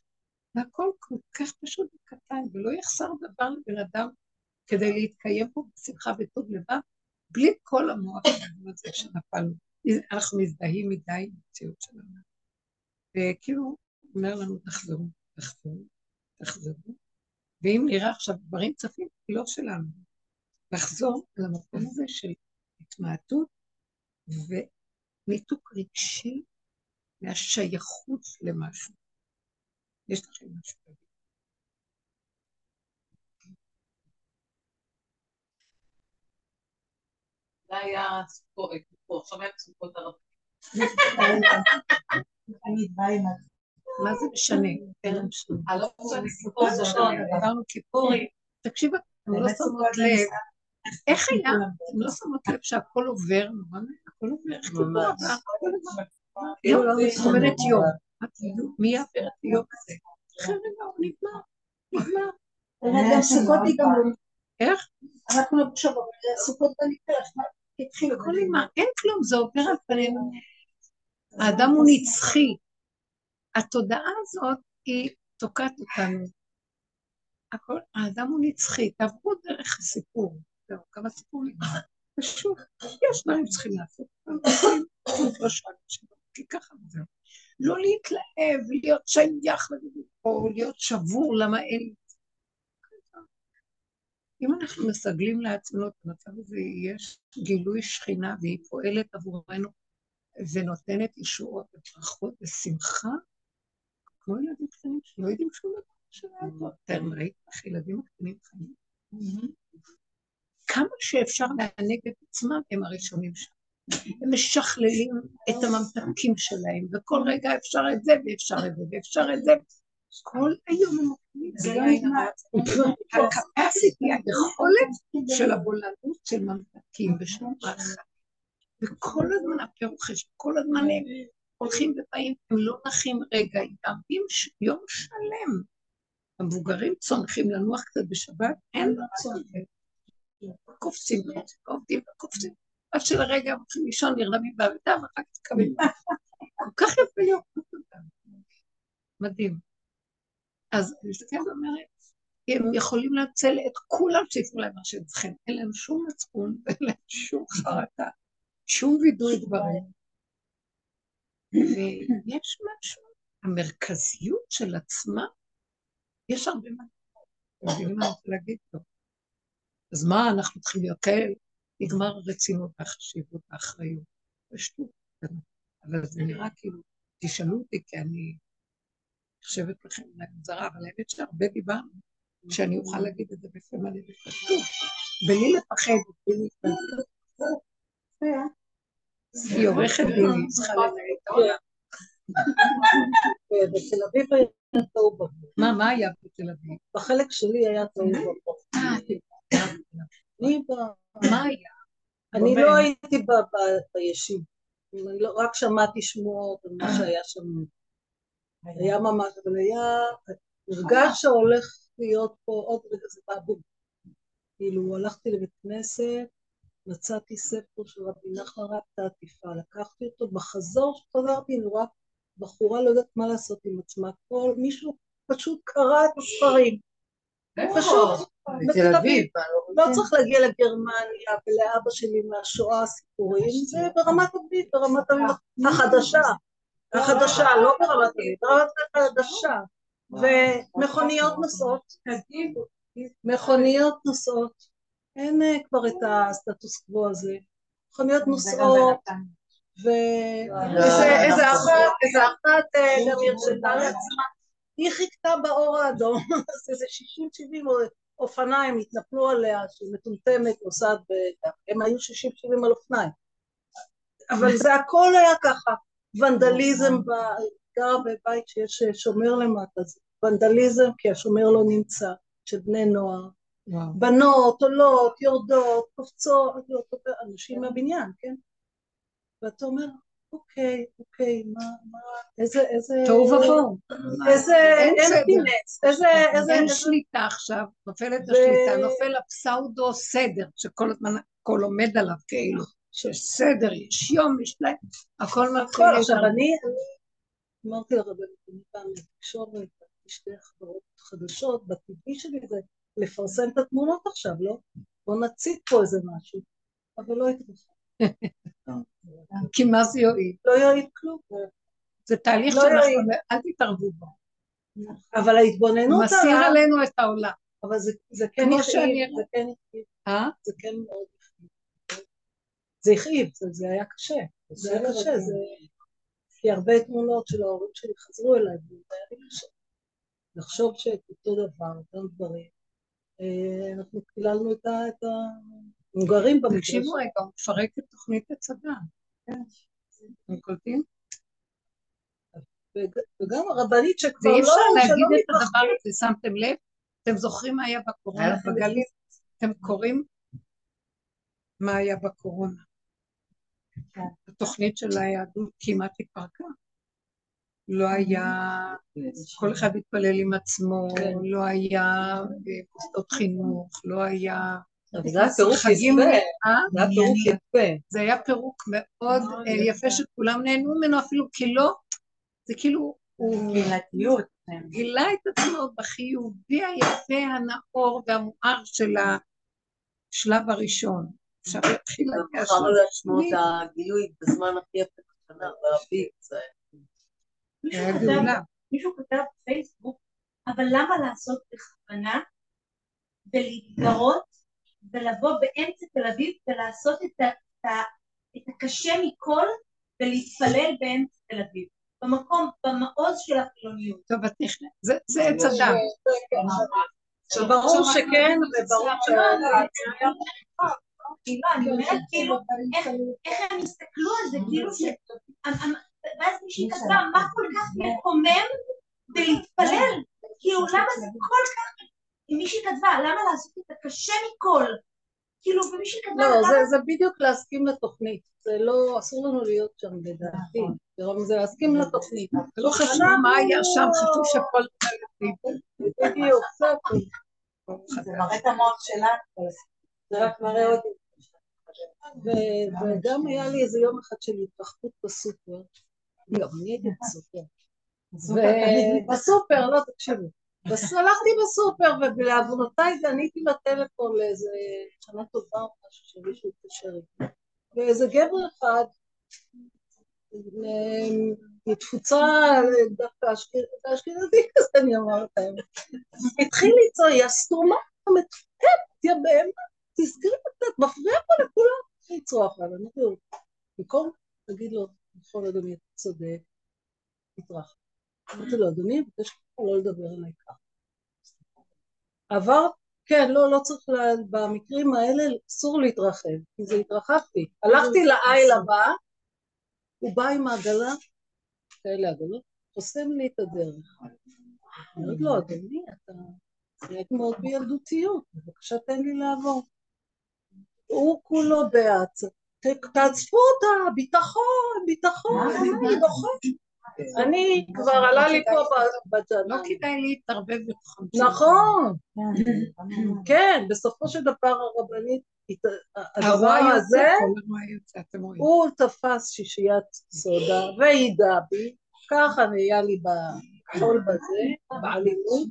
והכל כל כך פשוט וקטן, ולא יחסר דבר לבן אדם כדי להתקיים פה בשמחה וטוב לבב, בלי כל המוח הזה שנפלנו. אנחנו מזדהים מדי עם המציאות שלנו. וכאילו, אומר לנו, תחזרו, תחזרו, תחזרו. ואם נראה עכשיו דברים צפים, לא שלנו. לחזור למקום הזה של התמעטות וניתוק רגשי מהשייכות למשהו. יש לכם משהו להגיד. זה היה סוכות, עכשיו היה סוכות ערב. מה זה משנה? אני רוצה לספור מה זה משנה? עברנו כיפורים. תקשיבו, אתם לא שמות לב. איך היה? אתם לא שמות לב שהכל עובר, נורא, הכל עובר, איך כיפור עבר. יום, אומרת יום. מי יעבר את היום הזה? הוא נגמר, נגמר. גם סוכות ייגמרו. איך? אנחנו עכשיו סוכות בנפתח. התחיל הכל נגמר, אין כלום, זה עובר על פנינו. האדם הוא נצחי. התודעה הזאת היא תוקעת אותנו. הכל, האדם הוא נצחי, תעברו דרך הסיפור. זהו, כמה סיפורים. פשוט, יש דברים שצריכים לעשות. שלא, כי ככה וזהו. לא להתלהב, להיות שייך, או להיות שבור, למה אין. אם אנחנו מסגלים לעצמנו את המצב הזה, יש גילוי שכינה והיא פועלת עבורנו ונותנת ישועות וברכות ושמחה, כמו ילדים קטנים שלא יודעים שום דבר שלהם. אתם ראיתם איך ילדים הקטנים חיים? כמה שאפשר לענג את עצמם הם הראשונים שם. הם משכללים את הממתקים שלהם, וכל רגע אפשר את זה ואפשר את זה ואפשר את זה. כל היום הם אוכלים, זה לא הקפסיטי, היכולת של הבולנות של ממתקים ושל ברכה. וכל הזמן הפרוחש, כל הזמן הם הולכים ובאים, הם לא נחים רגע, אם יום שלם. המבוגרים צונחים לנוח קצת בשבת, אין צונחים. קופצים, עובדים וקופצים. עד שלרגע הם הולכים לישון, נרדמים בעבודה, ואחר כך קמים. כל כך יפה להיות. מדהים. אז אני מסתכלת ואומרת, הם יכולים לנצל את כולם שייתנו להם מה שהם צריכים. אין להם שום מצפון, ואין להם שום חרטה, שום וידוי דברים. ויש משהו, המרכזיות של עצמה, יש הרבה מה. מבינים מה להגיד פה? אז מה, אנחנו צריכים להיות כאלה? נגמר הרצינות והחשיבות והאחריות. זה שטות. אבל זה נראה כאילו תשאלו אותי, כי אני חושבת לכם אולי מוזרה, אבל האמת שהרבה דיברנו, שאני אוכל להגיד את זה בפה מלא בפשטות, בלי לפחד, בלי להתנגד. היא עורכת דין, היא צריכה לנהל את העולם. בתל אביב היה תוהו ובוהו. מה, מה היה בתל אביב? בחלק שלי היה תוהו ובוהו. אני ב- מה היה? אני לא. הייתי בישיב. אני לא- רק שמעתי שמועות על מה שהיה שם. היה ממש, אבל היה, הרגש שהולך להיות פה עוד רגע זה בעבור. כאילו, הלכתי לבית כנסת, מצאתי ספר של רבי נחמן רבת העטיפה, לקחתי אותו, בחזור שחזרתי, אני רואה בחורה לא יודעת מה לעשות עם עצמה, כל מישהו פשוט קרא את הספרים, פשוט, בתל אביב. לא צריך להגיע לגרמניה ולאבא שלי מהשואה סיפורים, זה ברמת אביב, ברמת אביב החדשה, החדשה, לא ברמת אביב, ברמת אביב החדשה, ומכוניות נוסעות, מכוניות נוסעות, אין אה, כבר את הסטטוס קוו הזה, מכוניות נוסעות, ואיזה אחת, איזה אחת אה, גם הרשתה לעצמה, היא חיכתה באור האדום, אז איזה 60-70 אופניים התנפלו עליה, שהיא מטומטמת, נוסעת, הם היו 60-70 על אופניים. אבל זה הכל היה ככה, ונדליזם, ב- גרה בבית שיש שומר למטה, זה ונדליזם כי השומר לא נמצא, של בני נוער. וואו. בנות עולות, יורדות, קופצות, לא, אנשים מהבניין, כן? ואתה אומר, אוקיי, אוקיי, מה, מה, איזה, איזה... תוהו ובוהו. איזה אין. אמפינס, איזה, איזה, אין. שליטה עכשיו, נופלת ו- השליטה, נופל הפסאודו סדר, שכל הזמן הכל עומד עליו כאילו, שיש סדר, יש יום, יש להם, הכל מתחיל הכל, עכשיו. אני, אני אמרתי לרבנית, אני פעם בתקשורת, שתי חברות חדשות, בטבעי שלי זה לפרסם את התמונות עכשיו, לא? בוא נציג פה איזה משהו, אבל לא התרחב, כי מה זה יועיל? לא יועיל כלום, זה תהליך לא שאנחנו, יועיל. אל תתערבו בו. אבל ההתבוננות מסיר עלינו את העולם. אבל זה, כן הכאיב, זה כן הכאיב, אה? זה כן מאוד הכאיב. זה הכאיב, זה היה קשה, זה היה קשה, זה... כי הרבה תמונות של ההורים שלי חזרו אליי, וזה היה לי קשה. לחשוב שאת אותו דבר, אותם דברים. אה, אנחנו קיללנו את ה... את ה... הם גרים במקרה תקשיבו רגע, הוא מפרק את תוכנית הצבא. כן. אתם קולטים? וג- וגם הרבנית שכבר ואי לא, אפשר להגיד שלא את הדבר הזה, שמתם לב? אתם זוכרים מה היה בקורונה בגליל? אתם קוראים מה היה בקורונה? התוכנית של היהדות כמעט התפרקה. לא היה, כל אחד התפלל עם עצמו, כן. לא היה אה, מוסדות חינוך, לא היה... אבל זה היה פירוק יפה, אה? זה היה פירוק יפה. זה היה פירוק מאוד אה, יפה. שכולם נהנו ממנו אפילו כי לא, זה כאילו הוא. גילה את עצמו בחיובי היפה, הנאור והמואר של השלב הראשון. עכשיו יתחיל להגיע לעצמו השני, את הגילוי בזמן הכי יפה בשנה, באביב, זה זה היה מישהו כתב, בפייסבוק, אבל למה לעשות בכוונה ולהתגרות ולבוא באמצע תל אביב ולעשות את, ה, את, ה, את הקשה מכל ולהתפלל באמצע תל אביב, במקום, במעוז של החילוניות. טוב, את נכנסת, זה- זה עץ אדם. שברור שכן, וברור ש... כאילו, אני אומרת, כאילו, איך, איך הם הסתכלו על זה, כאילו ש... ואז מישהי כתבה, מה כל כך מקומם בלהתפלל? כאילו, למה זה כל כך... מישהי כתבה, למה לעשות את הקשה מכל? כאילו, ומישהי כתבה, לא. זה, זה בדיוק להסכים לתוכנית. זה לא, אסור לנו להיות שם לדעתי. זה- זה להסכים לתוכנית. זה לא חשוב מה היה שם, חשוב שהכל בדיוק, זה הכול. זה מראה את המוח שלנו. זה רק מראה עוד... ו- וגם היה לי איזה יום אחד של התרחבות בסופר. לא, אני הייתי בסופר. ובסופר, לא, תקשיבו. הלכתי בסופר, ולעוונותיי עניתי לטלפון לאיזה שנה טובה או משהו שמישהו התקשר איתי. ואיזה גבר אחד, אה, מתפוצה דווקא אשכ- אשכנזי כזה, אני אומר את האמת. התחיל לצעוק, יא סתומה המתוקת, יא בהמה, תסגרי קצת, מפריע פה לכולם. התחיל לצרוח עליו, אמרתי לו, במקום להגיד לו, נכון אדוני, צודק, תתרחב. אמרתי לו, אדוני, אני מבקש לא לדבר עליי ככה. עבר, כן, לא, לא צריך, לה, במקרים האלה אסור להתרחב, כי זה התרחבתי. הלכתי לעיל הבא, הוא בא עם העגלה, כאלה עגלות, חוסם לי את הדרך. אומרת לו, אדוני, אתה נהג מאוד בילדותיות, בבקשה תן לי לעבור. הוא כולו בעד, תעצפו אותה, ביטחון, ביטחון, אני דוחף. אני כבר עלה לי פה ב- לא. כדאי להתערבב בתוכם. נכון, *laughs* כן, בסופו של דבר הרבנית, הדבר הזה. הוא תפס שישיית סודה והידה בי, ככה נהיה לי בחול בזה, *laughs* באלימות,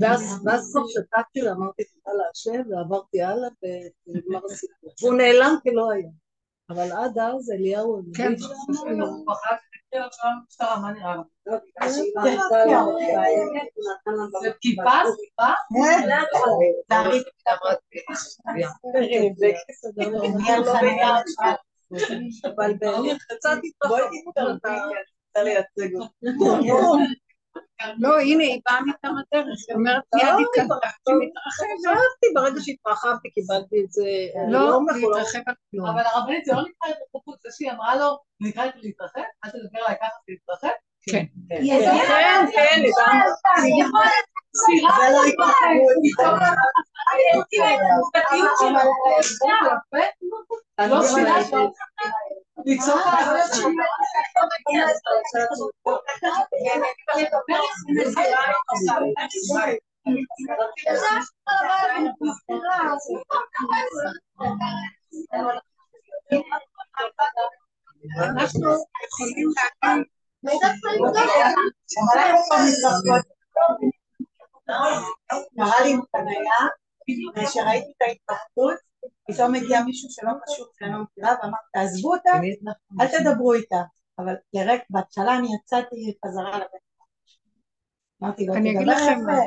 ואז ואז כבר שתקתי לה, אמרתי תודה להשם, ועברתי הלאה ונגמר הסיפור. והוא נעלם כלא היה. אבל עד אז אליהו כן? אבל באמת קצת התרחבות. לא, הנה, היא באה מטעם הדרך, היא אומרת לא, מיד היא היא שמתרחבת. התרחבתי, ברגע שהתרחבתי קיבלתי את זה. לא, היום אנחנו לא- להתרחב על כלום. אבל הרבנית זה לא נקרא התרחבות, זה שהיא אמרה לו, זה נקרא להתרחב? אל תדבר עליי ככה, להתרחב? כן. כן, כן, לגמרי. לצעוק על אנחנו יכולים להגיד, קרה לי עם חניה, וכשראיתי את ההתפתחות, פתאום הגיע מישהו שלא קשור, שאני לא מכירה, ואמר, תעזבו אותה, אל תדברו איתה. אבל לרגע, בהתחלה אני יצאתי חזרה לבית. אמרתי לו, אני אגיד לכם מה.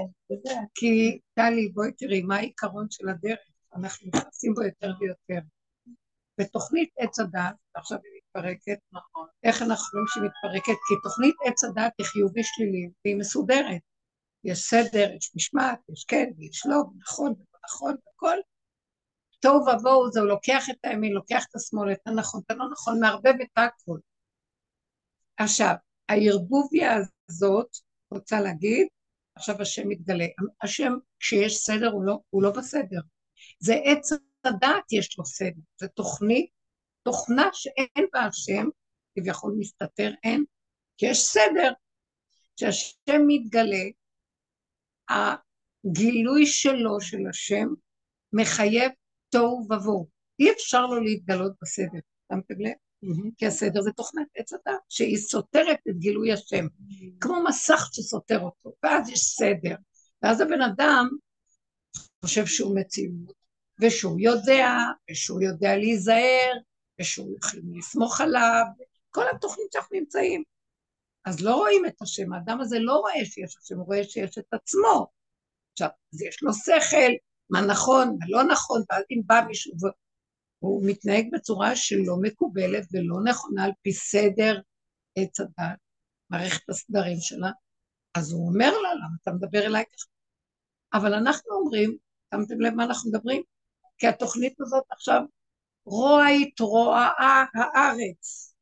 כי טלי, בואי תראי, מה העיקרון של הדרך? אנחנו נכנסים בו יותר ויותר. בתוכנית עץ הדת, ועכשיו היא מתפרקת, נכון. איך אנחנו רואים שהיא מתפרקת? כי תוכנית עץ הדת היא חיובי שלילי, והיא מסודרת. יש סדר, יש משמעת, יש כן, יש לא, נכון, נכון, הכל. תוהו ובוהו, זה הוא לוקח את הימין, לוקח את השמאל, את הנכון, את הלא נכון, מערבב את הכל. עכשיו, הערבוביה הזאת, רוצה להגיד, עכשיו השם מתגלה. השם, כשיש סדר, הוא לא, הוא לא בסדר. זה עץ הדעת, יש לו סדר. זה תוכנית, תוכנה שאין בה השם, כביכול מסתתר, אין, כי יש סדר. כשהשם מתגלה, הגילוי שלו, של השם, מחייב תוהו ובוהו. אי אפשר לו להתגלות בסדר, שמתם לב? כי הסדר זה תוכנת עץ הדת, שהיא סותרת את גילוי השם, כמו מסך שסותר אותו, ואז יש סדר, ואז הבן אדם חושב שהוא מציאות, ושהוא יודע, ושהוא יודע להיזהר, ושהוא יכול לסמוך עליו, כל התוכנית שאנחנו נמצאים. אז לא רואים את השם, האדם הזה לא רואה שיש השם, הוא רואה שיש את עצמו. עכשיו, אז יש לו שכל, מה נכון, מה לא נכון, ואז אם בא מישהו הוא מתנהג בצורה שלא מקובלת ולא נכונה על פי סדר עץ הדת, מערכת הסדרים שלה, אז הוא אומר לה, למה אתה מדבר אליי ככה? אבל אנחנו אומרים, שמתם לב מה אנחנו מדברים? כי התוכנית הזאת עכשיו, רוע התרועעה הארץ.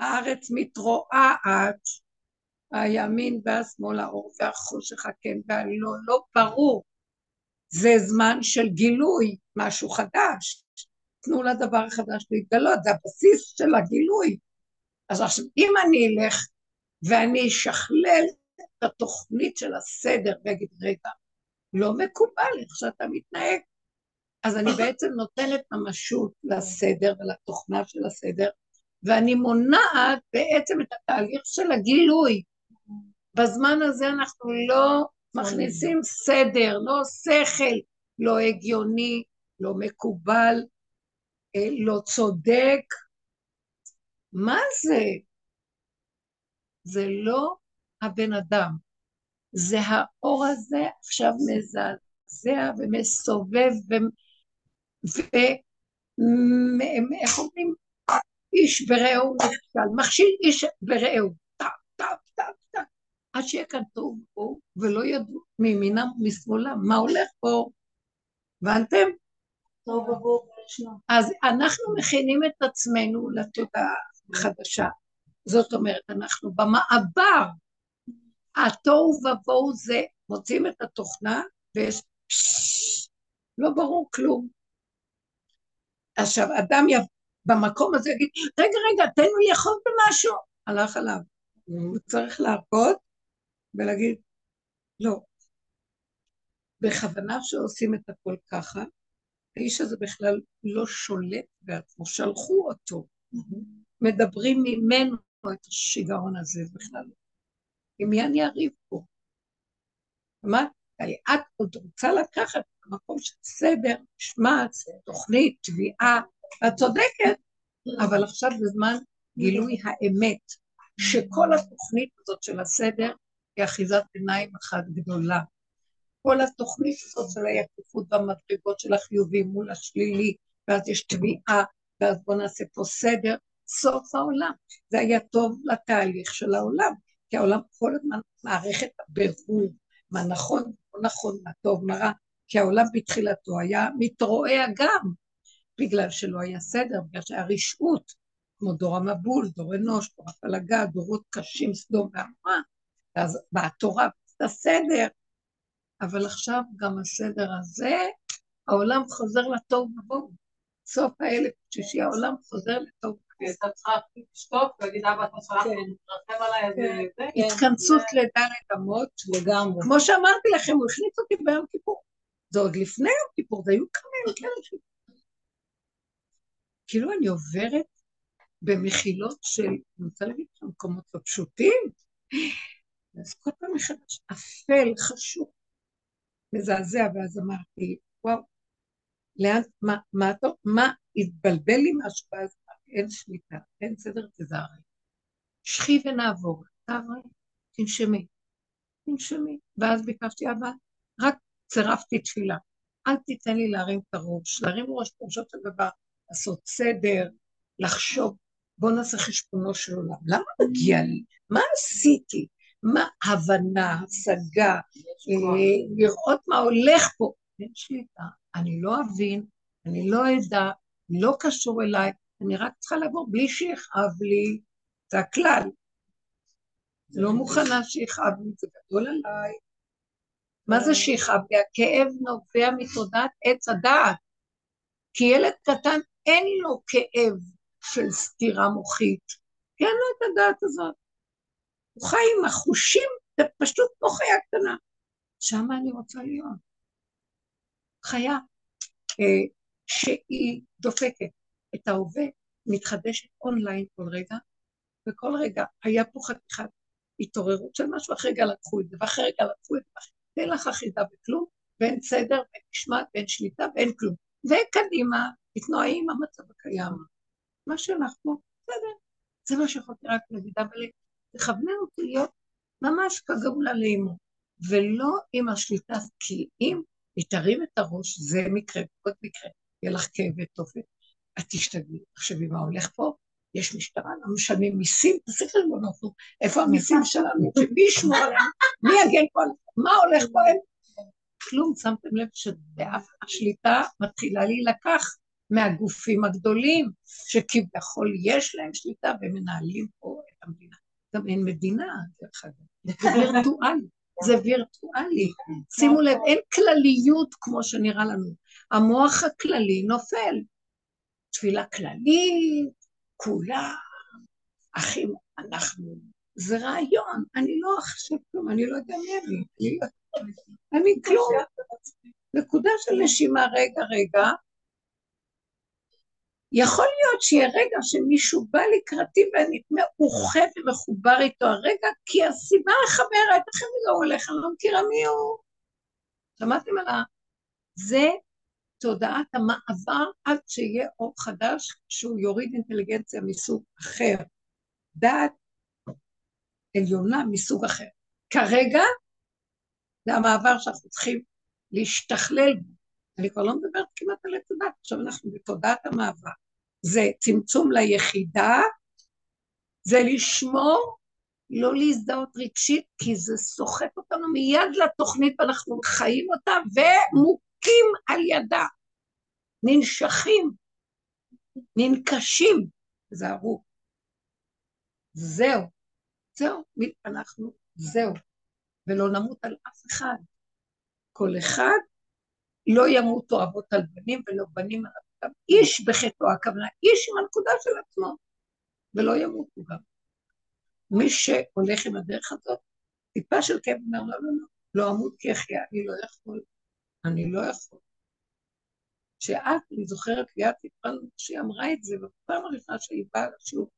הארץ מתרועעת, הימין והשמאל, האור והחושך, הכן והלא, לא ברור. זה זמן של גילוי, משהו חדש. תנו לדבר החדש להתגלות, זה הבסיס של הגילוי. אז עכשיו, אם אני אלך ואני אשכלל את התוכנית של הסדר ואגיד, רגע, לא מקובל איך שאתה מתנהג, אז אני בעצם נותנת ממשות לסדר ולתוכנה של הסדר, ואני מונעת בעצם את התהליך של הגילוי. בזמן הזה אנחנו לא מכניסים סדר, לא שכל, לא הגיוני, לא מקובל, לא צודק. מה זה? זה לא הבן אדם, זה האור הזה עכשיו מזעזע ומסובב ואיך אומרים? איש ברעהו נכשל, מכשיל איש ברעהו, עד שיהיה כאן תוהו ובוהו, ולא ידעו מימינם ומשמאלם מה הולך פה. הבנתם? טוב. אז אנחנו מכינים את עצמנו לתודעה החדשה. זאת אומרת, אנחנו במעבר. התוהו ובוהו זה, מוצאים את התוכנה, ויש לא ברור כלום. עכשיו, אדם י... במקום הזה יגיד, רגע, רגע, תן לי לאכול במשהו. הלך עליו. הוא צריך להרפות ולהגיד, לא. בכוונה שעושים את הכל ככה, האיש הזה בכלל לא שולט בעצמו, שלחו אותו. מדברים ממנו את השיגעון הזה בכלל. עם מי אני אריב פה? אמרת לי, את עוד רוצה לקחת את המקום של סדר, שמץ, תוכנית, תביעה, ואת צודקת, אבל עכשיו בזמן גילוי האמת, שכל התוכנית הזאת של הסדר היא אחיזת עיניים אחת גדולה. כל התוכנית הזאת של היקיפות והמדרגות של החיובי מול השלילי, ואז יש תביעה, ואז בואו נעשה פה סדר, סוף העולם. זה היה טוב לתהליך של העולם, כי העולם כל הזמן מערכת הבירור, מה נכון, לא נכון, מה טוב, מה רע, כי העולם בתחילתו היה מתרועע גם, בגלל שלא היה סדר, בגלל שהיה רשעות, כמו דור המבול, דור אנוש, דור הפלגה, דורות קשים, סדום ועמרה, ואז באה התורה, את הסדר, אבל עכשיו גם הסדר הזה, העולם חוזר לטוב ובואו. סוף האלף שישי, העולם חוזר שלח כן. עליי, אז זה. התכנסות לדלת אמות, לגמרי. כמו שאמרתי לכם, הוא הכניס אותי ביום כיפור. זה עוד לפני יום כיפור, זה היו כמה ימים כאלה. כאילו אני עוברת במחילות של, אני רוצה להגיד לכם, מקומות לא פשוטים, אז כל פעם מחדש, אפל, חשוב, מזעזע, ואז אמרתי, וואו, לאן, מה, מה, אתה- מה, התבלבל לי משהו, ואז אמרתי, אין שליטה, אין סדר, תזהרי. שכי ונעבור, תעברי, תנשמי, תנשמי. ואז ביקשתי, אבא, רק צירפתי תפילה. אל תיתן לי להרים את הראש. להרים ראש פירושו של דבר, לעשות סדר, לחשוב, בוא נעשה חשבונו של עולם. למה מגיע לי? מה עשיתי? מה הבנה, השגה, אה, לראות מה הולך פה? אין שליטה. אני לא אבין, אני לא אדע, לא קשור אליי, אני רק צריכה לעבור בלי שיכאב לי, זה הכלל. לא מוכנה שיכאב לי, זה גדול עליי. מה זה שיכאב לי? הכאב נובע מתודעת עץ הדעת. כי ילד קטן אין לו כאב של סתירה מוחית, כי אין לו את הדעת הזאת. הוא חי עם החושים, זה פשוט כמו חיה קטנה. שם אני רוצה להיות. חיה אה, שהיא דופקת את ההווה, מתחדשת אונליין כל רגע, וכל רגע היה פה חתיכת התעוררות של משהו, אחרי רגע לקחו את זה, ואחרי רגע לקחו את זה, אין לך אחיזה בכלום, ואין סדר, ואין משמעת, ואין שליטה, ואין כלום. וקדימה, מתנועים המצב הקיים. מה שאנחנו, בסדר. זה מה שיכולתי רק להגיד, אבל תכוונן אותי להיות ממש כגאולה לאמו, ולא עם השליטה, כי אם היא תרים את הראש, זה מקרה, עוד מקרה, יהיה לך כאב ותופת, את תשתגעי. תחשבי מה הולך פה, יש משטרה, לא משלמים מיסים, תעשי חשבון אנחנו, איפה המיסים שלנו, שמי ישמור עליהם, מי יגן פה מה הולך פה עליהם? כלום, שמתם לב שהשליטה מתחילה להילקח מהגופים הגדולים, שכביכול יש להם שליטה ומנהלים פה את המדינה. גם אין מדינה, דרך אגב, זה וירטואלי, זה וירטואלי. שימו לב, אין כלליות כמו שנראה לנו. המוח הכללי נופל. תפילה כללית, כולה, אחים, אנחנו, זה רעיון, אני לא אחשב כלום, אני לא יודע מי אני, אני לא כלום. נקודה של נשימה, רגע, רגע. יכול להיות שיהיה רגע שמישהו בא לקראתי ואני מאוחד ומחובר איתו הרגע, כי הסיבה מחברת, איך אני לא הולך, אני לא מכירה מי הוא. שמעתם על ה... זה תודעת המעבר עד שיהיה אור חדש, שהוא יוריד אינטליגנציה מסוג אחר. דעת עליונה מסוג אחר. כרגע זה המעבר שאנחנו צריכים להשתכלל בו. אני כבר לא מדברת כמעט על התודעה, עכשיו אנחנו בתודעת המעבר. זה צמצום ליחידה, זה לשמור, לא להזדהות רגשית, כי זה סוחט אותנו מיד לתוכנית ואנחנו חיים אותה ומוכים על ידה, ננשכים, ננקשים, תיזהרו. זהו, זהו, אנחנו, זהו, ולא נמות על אף אחד. כל אחד לא ימותו אבות על בנים ולא בנים על אבותם. איש בחטאו, הכוונה, איש עם הנקודה של עצמו, ולא ימותו גם. מי שהולך עם הדרך הזאת, טיפה של כאב אומר, לא, לא, לא, לא אמות כי אחיה, אני לא יכול, אני לא יכול. שאת, אני זוכרת ליאת טיפרנו, שהיא אמרה את זה בפעם הראשונה שהיא באה לשיעור,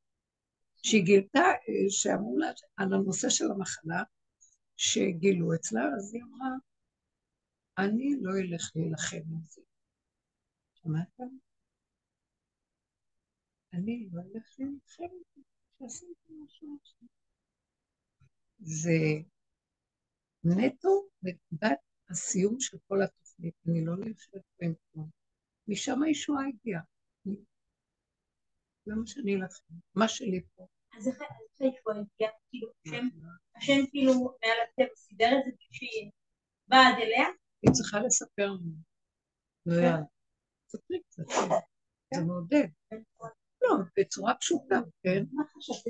שהיא גילתה, אה, שאמרו לה על הנושא של המחלה, שגילו אצלה, אז היא אמרה, אני לא אלך להילחם עם זה. שמעתם? אני לא אלך להילחם עם זה, שעשיתי משהו עכשיו. זה נטו נקודת הסיום של כל התוכנית, אני לא יושבת בהם כלום. משם הישועה הגיעה. למה שאני אלחם? מה שלי פה. אז איך הישועה הגיעה? כאילו, השם כאילו מעל הטבע סידר את זה כשהיא באה עד אליה? היא צריכה לספר לנו. כן. ספרי קצת, זה מעודד. לא, בצורה פשוטה, כן? מה חשבתי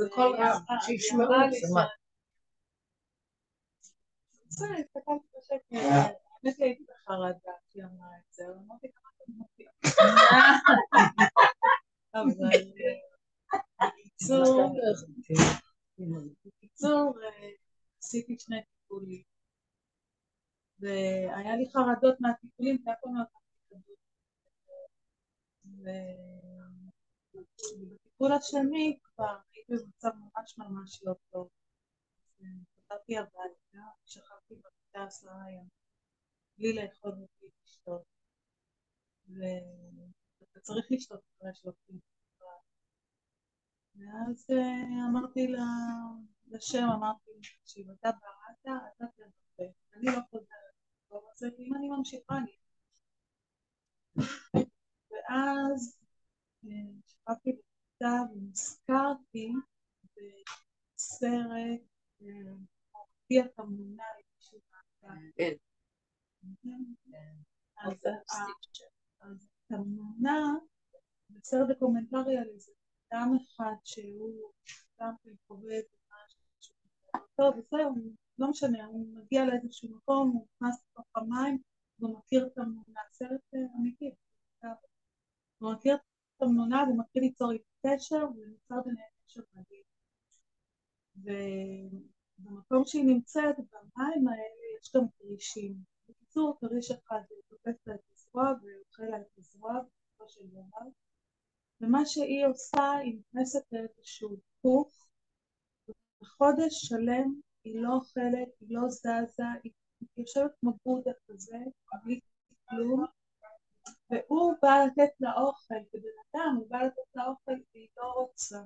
בכל רב, שישמעו את זה. האמת הייתי בחרדה כשהיא אמרה את זה, אמרתי כמה *laughs* אתה מופיע. אבל בקיצור, עשיתי שני טיפולים. והיה לי חרדות מהטיפולים, פעם לא לקחתי ובטיפול השני כבר הייתי במצב ממש ממש לא טוב. חזרתי הביתה, שכבתי במיטה עשרה ימים, בלי לאכול ובלי לשתות. ואתה צריך לשתות אחרי שלושים. ואז אה, אמרתי לשם, אמרתי, תקשיב, אתה בראת, אתה תרפא, אני לא חוזרת. הזה, כי אם אני ממשיכה, אני... ואז אה, שכבתי בכיתה ונזכרתי בסרט, הופיע תמונה למישהו מהקהל. אז התמונה, בסרט דוקומנטרי על איזה אדם אחד שהוא גם כן חווה את משהו, טוב, וזהו, לא משנה, הוא מגיע לאיזשהו מקום, הוא נכנס לתוך המים, והוא מכיר את התמונה, סרט אה, אמיתי, הוא מכיר את התמונה והוא מתחיל ליצור קשר, ונוצר ביניהם קשר מדהים. ובמקום שהיא נמצאת, במים האלה יש גם כרישים. בקיצור, כריש אחד תופס לה את הזרוע ואוכל לה את הזרוע בסופו של דבר. ומה שהיא עושה, היא נכנסת לאיזשהו פוך, וחודש שלם היא לא אוכלת, היא לא זזה, היא יושבת כמו בודה כזה, בלי כלום, והוא בא לתת לה אוכל, כבן אדם, הוא בא לתת לה אוכל והיא לא רוצה.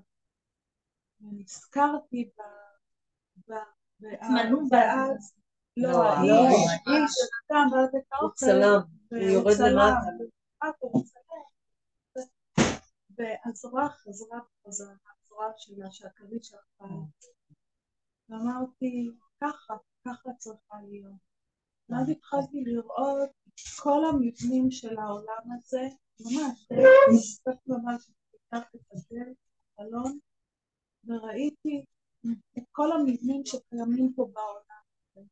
ונזכרתי ב... ב... ואז, לא, לא, האיש, האיש, סתם בא לתת לה אוכל, צלם, הוא יורד למטה. והזרוע חזרה בחזרה, הזרוע שלה, שהכרית שלך. ואמרתי, ככה, ככה צריכה להיות. ואז התחלתי לראות כל המבנים של העולם הזה, ממש, קצת ממש, פתחתי את הדלת, חלון, וראיתי את כל המבנים שקיימים פה בעולם הזה.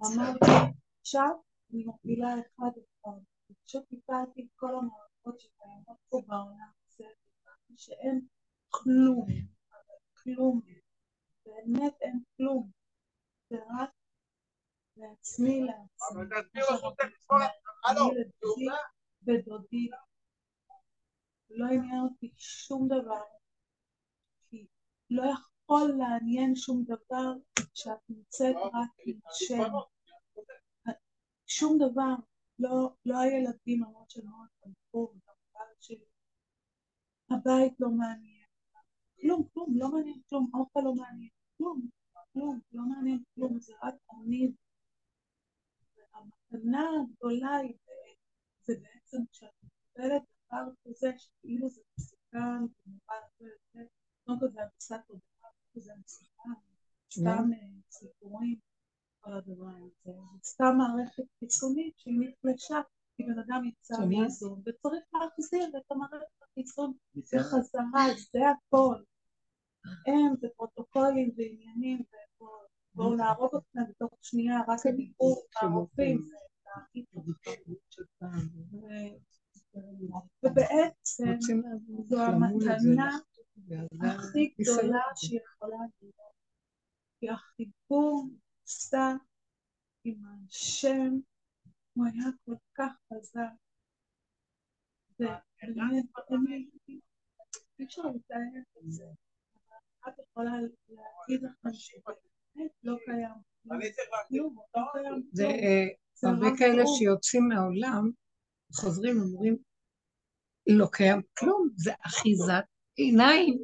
אמרתי, עכשיו אני מובילה אחד אחד, פשוט טיפלתי את כל המערכות שקיימות פה בעולם. שאין כלום, כלום, באמת אין כלום, זה רק לעצמי, לעצמי, ודודי, לא עניין אותי שום דבר, כי לא יכול לעניין שום דבר כשאת נמצאת רק עם השם. שום דבר, לא, לא הילדים למרות שמאוד תמכו, וגם בעל שלי הבית לא מעניין, כלום, כלום, לא מעניין כלום, אוכל לא מעניין, כלום, כלום, לא מעניין כלום, זה רק אני. והמתנה הגדולה היא, זה בעצם כשאת מקבלת דבר כזה, שכאילו זה מסוכן, ונורא וזה, קודם כל זה הנדסת תודעה, זה מסוכן, סתם אה, סיפורים, כל הדבר הזה. זה סתם מערכת חיצונית שהיא נחלשה, כי בן אדם יצא מאיזון, וצריך להחזיר את המערכת החיצון בחזרה, זה הכל. הם זה פרוטוקולים ועניינים, ובואו- בואו נהרוג אתכם בתוך שנייה, רק הדיבור והרופאים. זה ובעצם זו המתנה הכי. גדולה שיכולה להיות. כי החיבור נעשה עם השם, הוא היה כל כך חזק. אי אפשר לתאר את זה. אבל את יכולה להגיד לכם שבאמת לא קיים. לא קיים זה. אה, זה הרבה כאלה. שיוצאים מהעולם, חוזרים ואומרים, לא קיים כלום, זה אחיזת עיניים.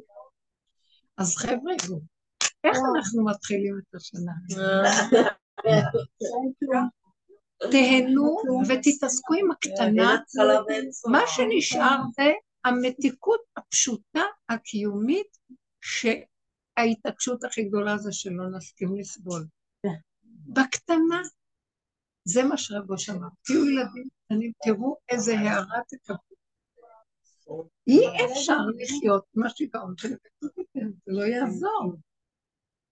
אז חבר'ה, איך אנחנו מתחילים את השנה? *laughs* תהנו ותתעסקו עם הקטנה. מה שנשאר זה המתיקות הפשוטה, הקיומית, שההתעקשות הכי גדולה זה שלא נסכים לסבול. בקטנה. זה מה שרבו אמר. תהיו ילדים קטנים, תראו איזה הערה תקבלו. אי אפשר לחיות עם השיגעון של זה לא יעזור.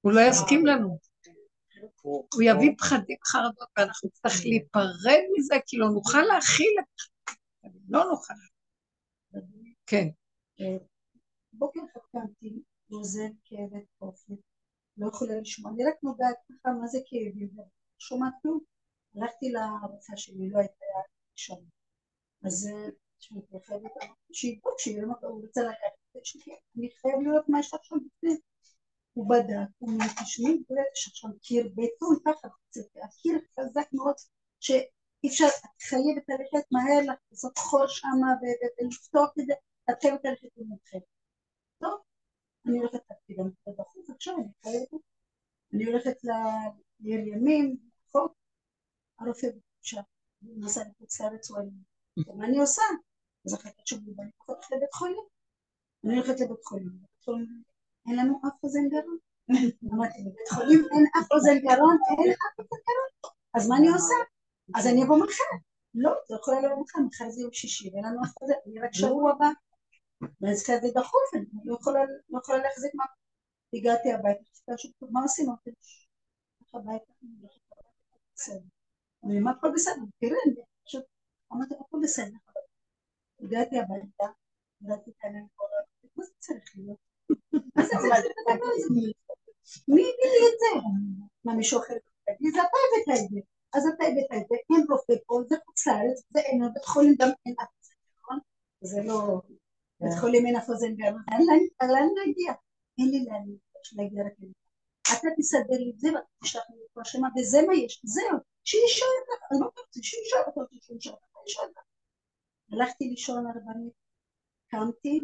הוא לא יסכים לנו. הוא יביא פחדים חרדות ואנחנו נצטרך להיפרד מזה כי לא נוכל להכיל את זה. לא נוכל. כן. בוקר אחד קמתי, אוזן, כאבת, אופן, לא יכולה לשמוע, אני רק נוגעת ככה מה זה כאבים, לא שומעת כלום. הלכתי לרופאה שלי, לא הייתה שם. אז אה, שמתרחבת, שיבדוק, שיהיה לו הוא רוצה לקחת את שלי, אני חייב לראות מה יש עכשיו בפנים. הוא בדק, הוא אומר, תשמעי, יש עכשיו קיר בטון, ככה, הקיר חזק מאוד, שאי אפשר, את חייבת ללכת מהר, לעשות חור שמה ולפתוח את זה, את חייבת ללכת למומחה. טוב, אני הולכת להקפיד, אני הולכת בחוץ, עכשיו אני חייבת, אני הולכת לעיר ימים, חוק, הרופא בבקשה, הוא נסע לחוץ לארץ, הוא היה, מה אני עושה? אז אחרי תשובה, אני הולכת לבית חולים. אני הולכת לבית חולים אין לנו אף אוזן גרון. בבית חולים אין אף אוזן גרון, אין אף אוזן גרון. אז מה אני עושה? אז אני אבוא מחר. לא, זה יכול להיות מחר, מחר זה יום שישי, ואין לנו אף אוזן, אני רק שבוע הבא. ואז כזה דחוף, אני לא יכולה לא להחזיק מה... הגעתי הביתה, מה עושים? אמרתי, לך הביתה, בסדר. אני אומרת, הכל בסדר, תראה, אני פשוט, אמרתי, הכל בסדר. הגעתי הביתה, הגעתי כאן, מה זה צריך להיות? מי הביא לי את זה? מה מישהו אחר לי? זה אתה הבאת את זה. אז אתה הבאת את זה, אין רופא פה, זה לארץ, זה אין, בית חולים גם אין אף אוזן גרון, זה לא, בית חולים אין אף אוזן גרון, לאן להגיע? אין לי לאן להגיע רק אליך. אתה תסדר לי את זה ואתה תשלח לי את השמה, וזה מה יש, זהו, שישאר לך, אני לא רוצה שישאר לך, שישאר לך, שישאר לך. הלכתי לישון הרבנית, קמתי,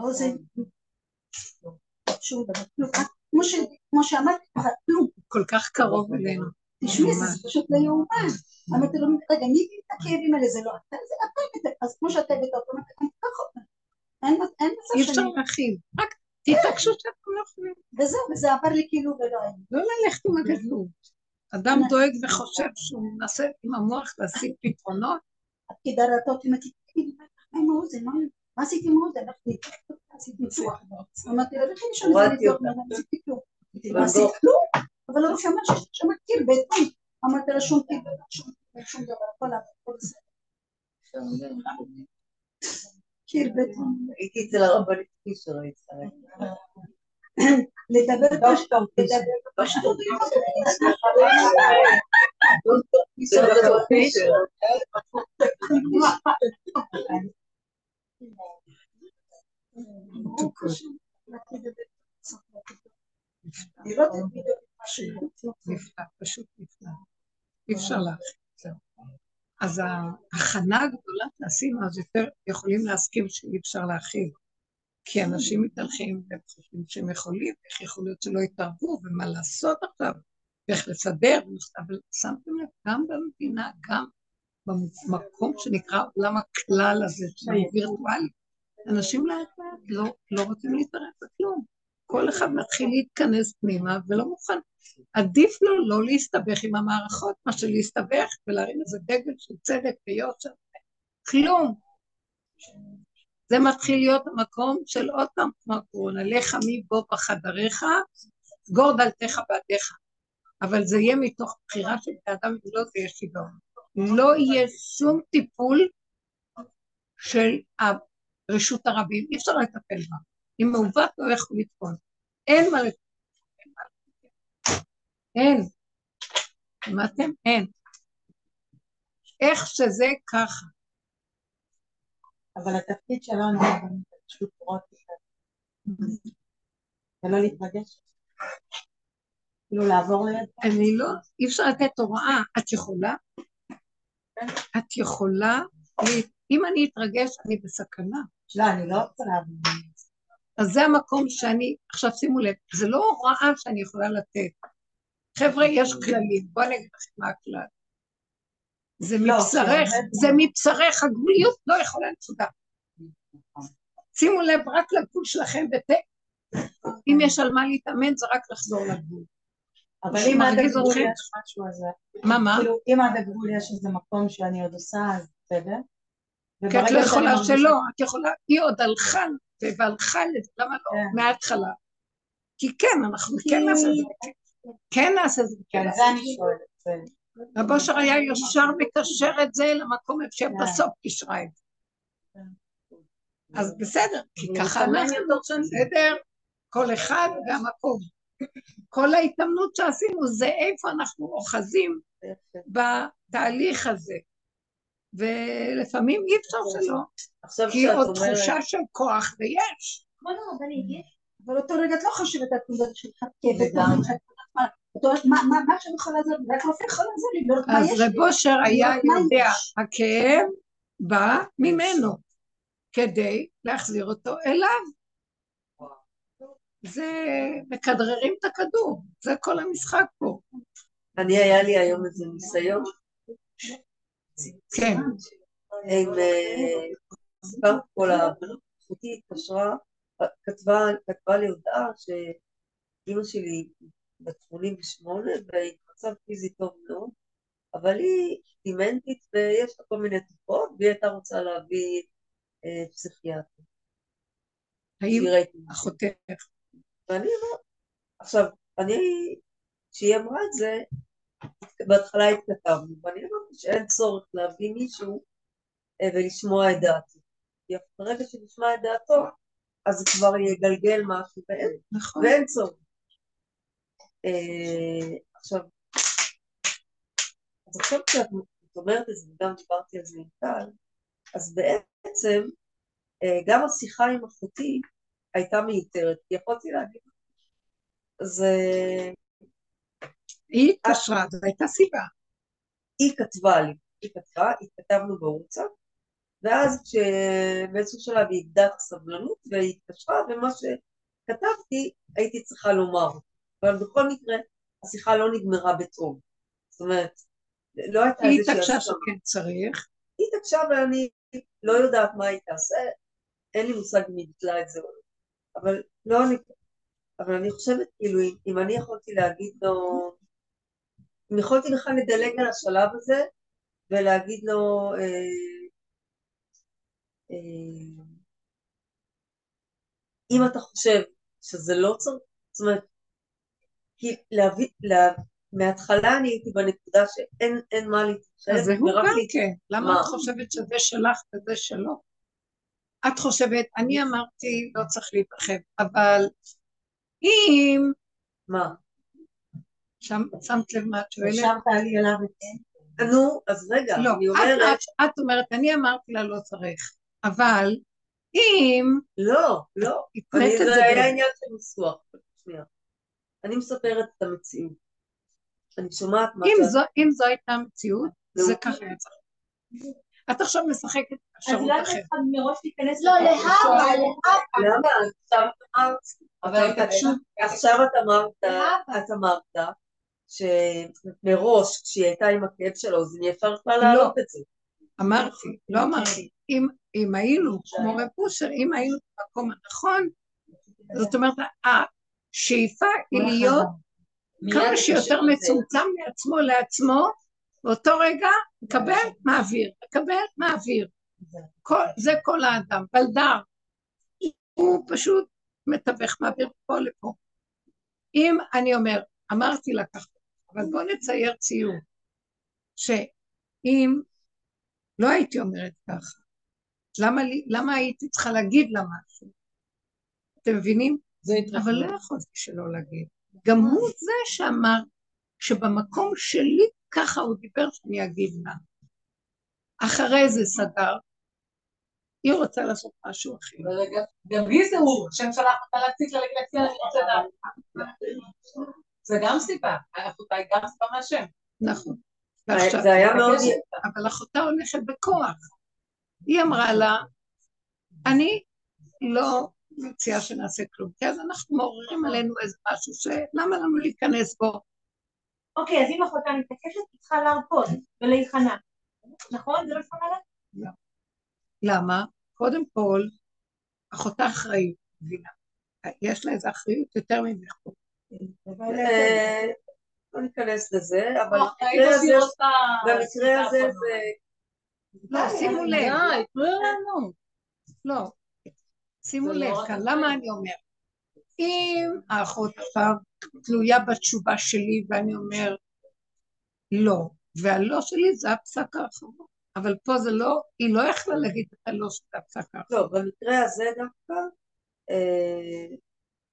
האוזן, שום דבר, כלום, כמו ש- כמו שאמרתי לך, כלום. כל כך קרוב אלינו. תשמעי, זה פשוט לא יאומן. אמרתי לו, רגע, מי הביא את הכאבים האלה? זה לא אתה, זה אתה. אז כמו שאתה הבאת אותו, אמרתי, אני אקח אותם. אין מצב אי אפשר שאני... להכיל. רק תתעקשו שאתם לא יכולים. וזהו, וזה עבר לי כאילו ולא היה. לא ללכת עם הגדלות. אדם דואג וחושב שהוא מנסה עם המוח להשיג פתרונות. הפקידה ראתה אותי, אמרתי, מה עם האוזן? מה מה עשיתי האוזן? הלכתי, עשיתי ניתוח. *laughs* אמרתי לה, לכי לשם איזה ניתוח, לא עשיתי כלום. אמרתי, מה עשית כלום? אבל הרופא אמר שיש שם קיר בטון. אמרתי לה, שום קיר שום דבר, הכל הכל בסדר. קיר בטון. הייתי אצל הרבנית פישר, לדבר פשוט, לדבר פשוט. לראות את שהוא נפלא, פשוט נפלא. אי אפשר להכין. אז ההכנה הגדולה שעשינו, אז יותר יכולים להסכים שאי אפשר להכיל. כי אנשים מתהלכים והם חושבים שהם יכולים, איך יכול להיות שלא יתערבו, ומה לעשות עכשיו, ואיך לסדר, אבל שמתם לב, גם במדינה, גם במקום שנקרא עולם הכלל הזה, שהוא וירטואלי, אנשים לאט לאט לא, לא רוצים להתערב בכלום. כל אחד מתחיל להתכנס פנימה ולא מוכן. עדיף לו לא להסתבך עם המערכות, מאשר להסתבך ולהרים איזה דגל של צדק ויושר. כלום. זה מתחיל להיות המקום של עוד פעם כמו הקורונה, לך מי בוא בחדריך, סגור דלתך בעדיך. אבל זה יהיה מתוך בחירה של בני אדם, אם לא זה יהיה שיגעון. לא יהיה שום טיפול של רשות הרבים, אי אפשר לטפל בה. אם מעוות לא יכול לתפול. אין מה לטפל. אין. שמעתם? אין. איך שזה ככה. אבל התפקיד שלנו הוא פשוט לראות זה. ולא להתרגש. כאילו לעבור ליד. אני לא, אי אפשר לתת הוראה. את יכולה? את יכולה, אם אני אתרגש, אני בסכנה. לא, אני לא רוצה. אז זה המקום שאני, עכשיו שימו לב, זה לא הוראה שאני יכולה לתת. חבר'ה, יש כללים, בואו אני אגיד לכם מה הכלל. זה לא, מבשרך, זה מבשרך, הגבוליות לא יכולה נקודה. שימו לב רק לגבול שלכם. אם יש על מה להתאמן זה רק לחזור לגבול. אבל אם עד הגבול יש משהו אז... מה, מה? כאילו, אם עד הגבול יש איזה מקום שאני עוד עושה, אז בסדר. כי את לא יכולה שלא, את יכולה, היא עוד הלכה והלכה לזה, למה לא? כן. מההתחלה. כי כן, אנחנו כן נעשה את זה, כן נעשה את זה, כן כן, נעשה זה את אני שואלת. זה- זה. רב אושר היה ישר מקשר את זה למקום איפה כן. שבסוף קישרה את זה. אז בסדר, כי ככה אנחנו. בסדר? כל אחד והמקום. כל ההתאמנות שעשינו זה איפה אנחנו אוחזים בתהליך הזה. ולפעמים אי אפשר שלא, כי עוד תחושה של כוח ויש. הרבנית, יש אבל אותו רגע את לא חושבת על שלך מה, את אומרת, מה מה- מה שאני יכולה לעזור, רק רופא יכול לעזור לי, לראות מה אז יש לי. רב אושר היה יודע. הכאב בא ממנו, כדי להחזיר אותו אליו. זה, מכדררים את הכדור, זה כל המשחק פה. אני היה לי היום איזה ניסיון כן, עם, אה, פה לבנות, אחותי התקשרה, כתבה, לי הודעה שאימא שלי בת 88 והיא במצב פיזי טוב מאוד, אבל היא דימנטית ויש לה כל מיני תופעות והיא הייתה רוצה להביא אה, פסיכיאטר. האם. אחותך, ואני אמרתי, עכשיו, אני, כשהיא אמרה את זה, בהתחלה התכתבנו, ואני אמרתי שאין צורך להביא מישהו אה, ולשמוע את דעתי. כי ברגע שנשמע את דעתו, אז זה כבר יגלגל משהו ואין, נכון, ואין צורך. אה, עכשיו, אז עכשיו כשאת אומרת את זה, וגם דיברתי על זה עם טל, אז בעצם אה, גם השיחה עם אחותי הייתה מיותרת, כי יכולתי להגיד, אז אה, היא התקשרה, זו הייתה סיבה. היא כתבה לי, היא כתבה, התכתבנו בוואטסאפ, ואז כשבאיזשהו שלב היא איבדה את הסבלנות והיא התקשרה, ומה שכתבתי הייתי צריכה לומר, אבל בכל מקרה השיחה לא נגמרה בטוב. זאת אומרת, לא הייתה היא איזושהי התעקשה הסכמה. שכן צריך, היא התעקשה ואני לא יודעת מה היא תעשה, אין לי מושג אם היא ביטלה את זה או לא. אבל לא אני, אבל אני חושבת כאילו אם, אני יכולתי להגיד לו, אם יכולתי בכלל לדלג על השלב הזה ולהגיד לו, אה, אה, אם אתה חושב שזה לא צריך, זאת אומרת, כי להביא, לה, מההתחלה אני הייתי בנקודה שאין אין מה להתחשב, אז זה הוא גם כן. למה מה? את חושבת שזה שלך וזה שלו? את חושבת, אני אמרתי, לא צריך להתרחב, אבל אם... מה? שם, שמת לב מה את שואלת? השארת לי אליו את זה. נו, אז רגע, לא, אני אומרת, את, את אומרת, אני אמרתי לה לא צריך, אבל אם לא, לא, אני, זה, זה היה ב- עניין של ניסוח, שנייה. אני מספרת את המציאות. אני שומעת מה אם. זו, אם זו הייתה המציאות. זה ככה צריך. את עכשיו משחקת אז אפשרות למה אחרת. אחד מראש להיכנס לא, להבא, להבא. למה? עכשיו אמרת, אבל עכשיו- את אמרת, את אמרת, שמראש כשהיא הייתה עם הכאב של האוזן, היא אפשר כבר להעלות את זה. אמרתי, לא אמרתי, אם, אם היינו כמו רב אושר, אם היינו במקום הנכון, זאת אומרת, השאיפה היא להיות כמה שיותר מצומצם מעצמו לעצמו, באותו רגע מקבל, מעביר, מקבל, מעביר. כל, זה כל האדם, בלדר. הוא פשוט מתווך, מעביר פה לפה. אם אני אומר, אמרתי לה ככה, אבל בואו נצייר ציור, שאם לא הייתי אומרת ככה, למה, לי, למה הייתי צריכה להגיד לה משהו? אתם מבינים? זה אבל לא יכולתי שלא להגיד. גם הוא זה שאמר שבמקום שלי ככה הוא דיבר שאני אגיד לה. אחרי זה סגר, היא רוצה לעשות משהו אחר. גם- היא זה הוא, השם שלח אותה להציג לה להציע לה לראות את ה- זה גם סיבה, אחותה היא גם סיבה מהשם. נכון. זה היה מאוד... אבל אחותה הולכת בכוח. היא אמרה לה, אני לא מציעה שנעשה כלום, כי אז אנחנו מעוררים עלינו איזה משהו שלמה לנו להיכנס בו? אוקיי, אז אם אחותה מתעקשת, היא צריכה להרפות ולהיכנע. נכון? זה לא נכון עליו? למה? קודם כל, אחותה אחראית, מבינה. יש לה איזו אחריות יותר ממך פה. אה, לא ניכנס לזה, אבל ראית במקרה הזה, זה... לא, שימו לב. לא. שימו לב לא כאן. למה אני אומרת? אם האחות עכשיו תלויה בתשובה שלי ואני אומר לא, והלא שלי זה הפסק האחרון, אבל פה זה לא, היא לא יכלה להגיד את הלא שזה הפסק האחרון. לא, במקרה הזה דווקא, אה,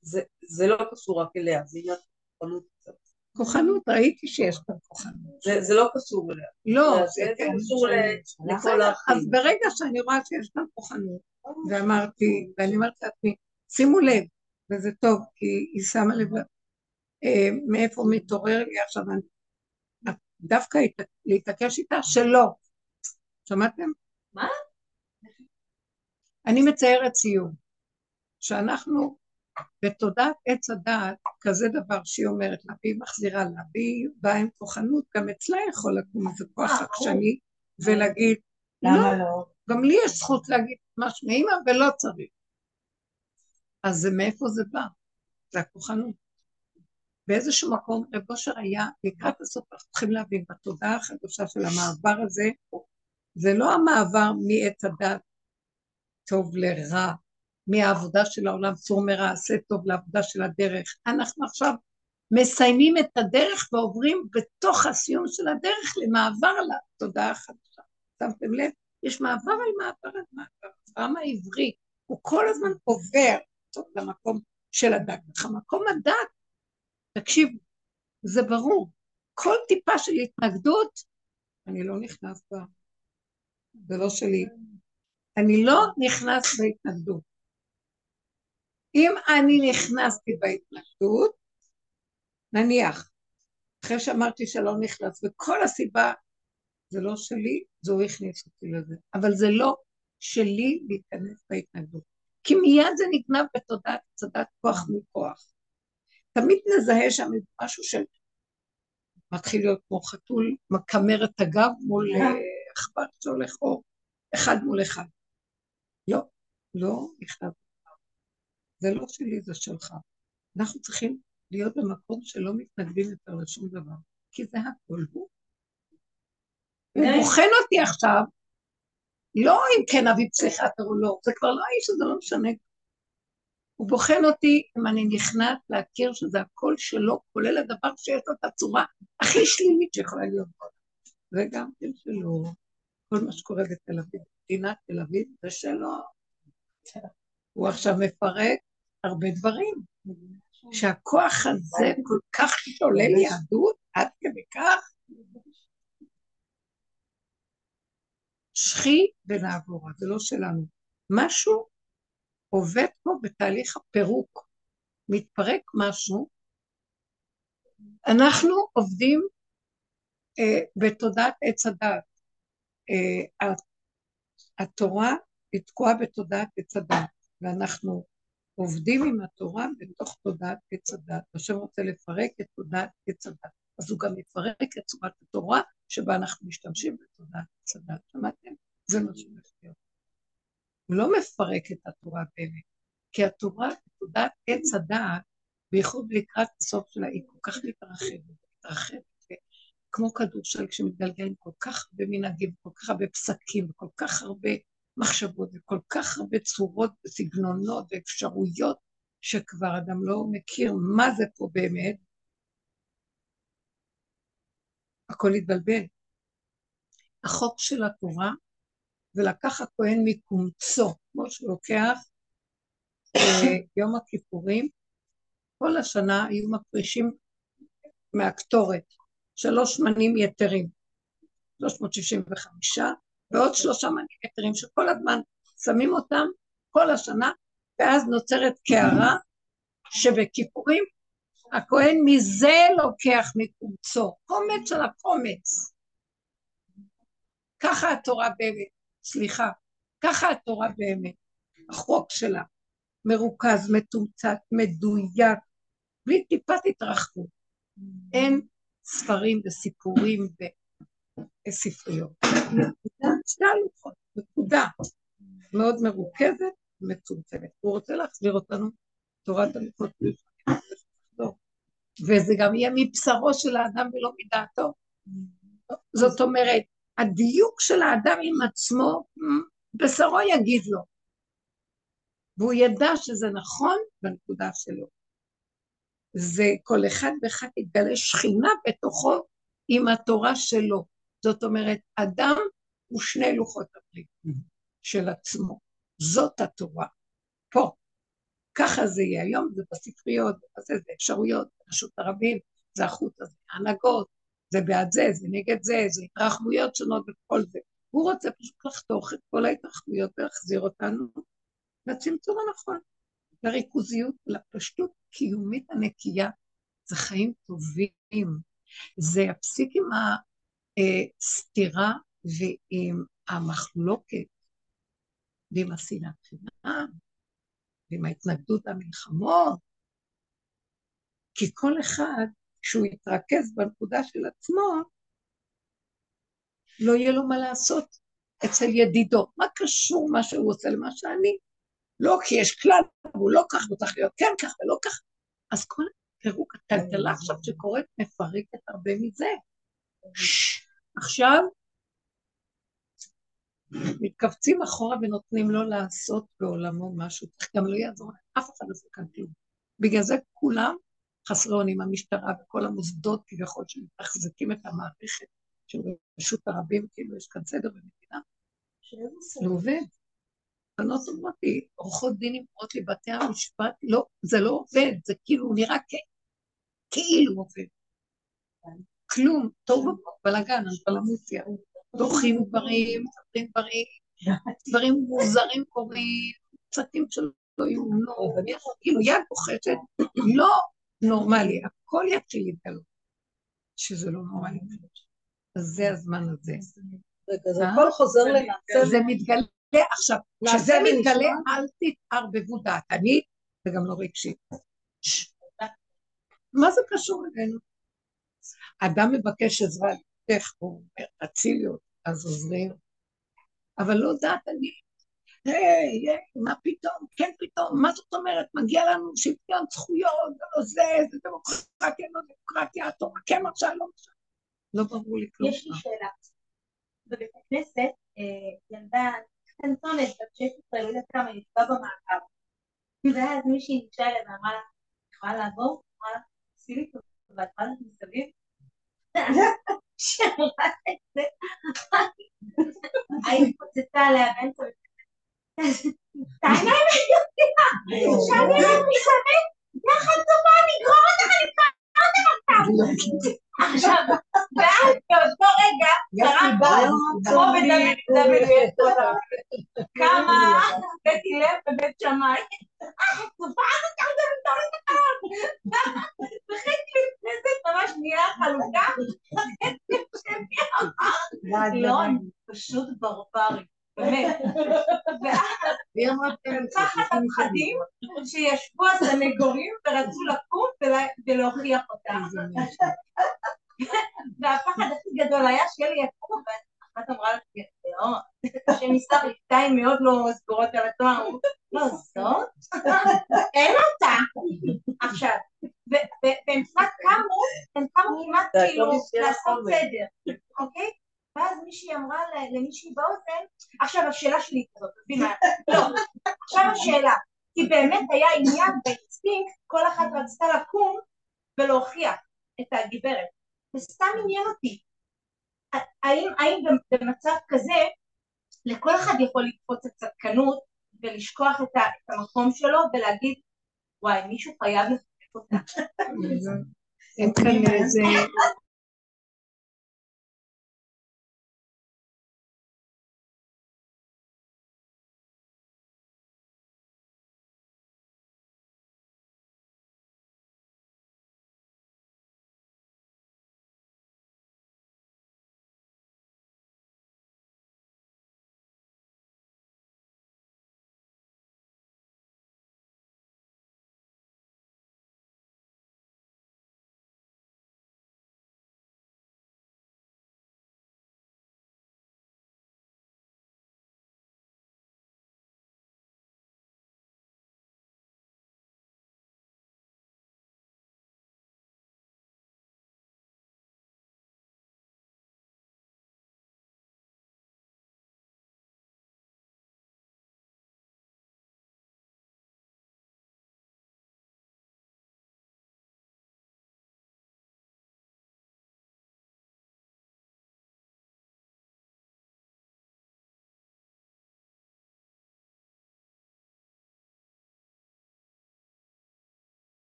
זה- זה לא קשור רק אליה, זה עניין של כוחנות קצת. כוחנות, ראיתי שיש כאן כוחנות. זה- זה לא קשור אליה. לא, זה כן. קשור ל- לכל בסדר, האחים. אז ברגע שאני רואה שיש כאן כוחנות, ואמרתי, ואני אומרת לעצמי, שימו לב, וזה טוב, כי היא שמה לב אה, מאיפה מתעורר לי עכשיו, אני- דווקא הת- להתעקש איתה שלא. שמעתם? מה? אני מציירת ציור, שאנחנו בתודעת עץ הדעת, כזה דבר שהיא אומרת לה, והיא מחזירה לה, והיא באה עם כוחנות, גם אצלה יכול לקום איזה כוח אה, עקשני, ולהגיד, לא, לא? גם לי יש זכות להגיד משהו מאמא ולא צריך. אז מאיפה זה בא? זה הכוחנות. באיזשהו מקום רב אושר היה לקראת הסוף, אנחנו צריכים להבין, בתודעה החדשה של המעבר הזה, זה לא המעבר מעץ הדת טוב לרע, מהעבודה של העולם צור מרע, עשה טוב לעבודה של הדרך. אנחנו עכשיו מסיימים את הדרך ועוברים בתוך הסיום של הדרך למעבר לתודעה החדשה. שמתם לב? יש מעבר על מעבר על מעבר. העם העברי, הוא כל הזמן עובר טוב, למקום של הדת. אך המקום הדת, תקשיבו, זה ברור. כל טיפה של התנגדות, אני לא נכנס בה. זה לא שלי. אני לא נכנס בהתנגדות. אם אני נכנסתי בהתנגדות, נניח, אחרי שאמרתי שלא נכנס, וכל הסיבה זה לא שלי, זה הוא הכניס אותי לזה. אבל זה לא שלי להיכנס בהתנגדות. כי מיד זה נגנב בתודעת צדת כוח מכוח. תמיד נזהה שם איזה משהו של מתחיל להיות כמו חתול, מקמר את הגב מול אה, עכבר שהולך אור, אחד מול אחד. לא, לא נכנס. זה לא שלי, זה שלך. אנחנו צריכים להיות במקום שלא מתנגדים יותר לשום דבר, כי זה הכל הוא. הוא בוחן אותי עכשיו, לא אם כן אביא פסיכיאטר או לא, זה כבר לא האיש הזה, לא משנה. הוא בוחן אותי אם אני נכנעת להכיר שזה הכל שלו, כולל הדבר שיש לו את הצורה הכי שלילית שיכולה להיות בו. זה כן שלו. כל מה שקורה בתל אביב, מדינת תל אביב, זה שלו. הוא עכשיו מפרק הרבה דברים. שהכוח הזה כל כך שולל יהדות, עד כדי כך, שכי ונעבורה, זה לא שלנו. משהו עובד פה בתהליך הפירוק. מתפרק משהו, אנחנו עובדים אה, בתודעת עץ הדת. אה, התורה היא תקועה בתודעת עץ הדת, ואנחנו עובדים עם התורה בתוך תודעת עץ הדת. השם רוצה לפרק את תודעת עץ הדת, אז הוא גם יפרק את צורת התורה שבה אנחנו משתמשים בתודעת הדת. שמעתם? זה מה שהולך להיות. הוא לא מפרק את התורה באמת, כי התורה, תודעת עץ הדעת, בייחוד לקראת הסוף שלה, היא כל כך מתרחבת, מתרחבת, כמו כדור של כשמתגלגל עם כל כך הרבה מנהגים, כל כך הרבה פסקים, וכל כך הרבה מחשבות, וכל כך הרבה צורות וסגנונות ואפשרויות, שכבר אדם לא מכיר מה זה פה באמת, הכל התבלבל. החוק של התורה ולקח הכהן מקומצו, כמו שהוא לוקח אה, יום הכיפורים, כל השנה היו מפרישים מהקטורת שלוש מנים יתרים, 365, ועוד שלושה מנים יתרים שכל הזמן שמים אותם כל השנה, ואז נוצרת קערה שבכיפורים הכהן מזה לוקח מקומצו, קומץ של הקומץ. ככה התורה באמת. סליחה, ככה התורה באמת, החוק שלה, מרוכז, מתומצת, מדויק, בלי טיפת התרחבות. אין ספרים וסיפורים וספריות. שתי הלוחות, נקודה. מאוד מרוכזת ומצומצמת. הוא רוצה להחזיר אותנו תורת הלוחות וזה גם יהיה מבשרו של האדם ולא מדעתו. זאת אומרת, הדיוק של האדם עם עצמו, בשרו יגיד לו. והוא ידע שזה נכון בנקודה שלו. זה כל אחד ואחד יתגלה שכינה בתוכו עם התורה שלו. זאת אומרת, אדם הוא שני לוחות הברית של עצמו. זאת התורה. פה. ככה זה יהיה. היום זה בספריות, זה, זה אפשרויות, רשות הרבים, זה החוט הזה, הנהגות, זה בעד זה, זה נגד זה, זה התרחבויות שונות וכל זה. הוא רוצה פשוט לחתוך את כל ההתרחבויות ולהחזיר אותנו לצמצום הנכון, לריכוזיות, לפשטות קיומית הנקייה. זה חיים טובים. זה יפסיק עם הסתירה ועם המחלוקת ועם השנאת חינם ועם ההתנגדות למלחמות, כי כל אחד כשהוא יתרכז בנקודה של עצמו, לא יהיה לו מה לעשות אצל ידידו. מה קשור מה שהוא עושה למה שאני? לא כי יש כלל, הוא לא כך, הוא צריך להיות כן כך ולא כך. אז כל פירוק הטלטלה עכשיו שקורית מפרקת הרבה מזה. עכשיו מתכווצים אחורה ונותנים לו לעשות בעולמו משהו, גם לא יעזור לאף אחד לעשות כאן כלום. בגלל זה כולם חסרי אונים, המשטרה וכל המוסדות כביכול שמתחזקים את המערכת של רשות הרבים, כאילו יש כאן סדר במדינה. זה עובד. בנות אומרות לי, עורכות דין אומרות לי, בתי המשפט, לא, זה לא עובד, זה כאילו נראה כאילו עובד. כלום, טוב בלאגן, בלמוסיה. דוחים דברים, מספרים דברים, דברים מוזרים קורים, קצתים שלא יאומנו, כאילו יד בוחשת, לא נורמלי, הכל יתחיל להתגלות, שזה לא נורמלי. אז זה הזמן הזה. רגע, זה הכל חוזר למעשה. זה מתגלה עכשיו, כשזה מתגלה אל תתערבבו דעתנית וגם לא רגשית. מה זה קשור אלינו? אדם מבקש עזרה, איך הוא אומר, תצילי אותי, אז עוזרים, אבל לא דעתנית. היי, היי, מה פתאום, כן פתאום, מה זאת אומרת, מגיע לנו שוויון זכויות, לא זה, זה דמוקרטיה, לא דמוקרטיה, התורה כן מרשה, לא מרשה. לא ברור לי כלום. יש לי שאלה. בבית הכנסת, ילדה קטנטונת, בת 16, לא יודעת כמה, נתבע במעקב. ואז מישהי ניגשה אליה ואמרה לה, יכולה לעבור? אמרה לה, עשי לי טובה, את מסביב? *laughs* *laughs* שאמרה את זה, *laughs* היית פוצצה עליה באמצע תענה לי שאני לא מתאמן, יחד טובה, נגרור אותך, אותך עכשיו, ואז באותו רגע, קרה כמו ב-WW, כמה בית הלל ובית שמאי, התופעה הזאת יותר גדולה יותר, וחצי לפני זה ממש נהיה חלוקה, לא, פשוט ברברי. באמת. תחת הפחדים שישבו הסנגורים ורצו לקום ולה- ולהוכיח אותם. והפחד הכי גדול היה שיהיה לי יקום, ואחת אמרה לי, לא, השם יסלח לי, שתיים מאוד לא סגורות על התואר, לא, זאת? אין אותה. עכשיו, והם קצת קמו, הם קמו כמעט כאילו לעשות. סדר, אוקיי? ואז מישהי אמרה למישהי באוזן, עכשיו השאלה שלי כזאת, תבין מה, *laughs* לא, עכשיו השאלה, כי באמת היה עניין באינסטינקט, כל אחת רצתה לקום ולהוכיח את הגברת, וסתם עניין אותי, האם, האם במצב כזה לכל אחד יכול לקפוץ הצדקנות ולשכוח את, את המקום שלו ולהגיד וואי מישהו חייב לחזק אותה. אין כאן איזה...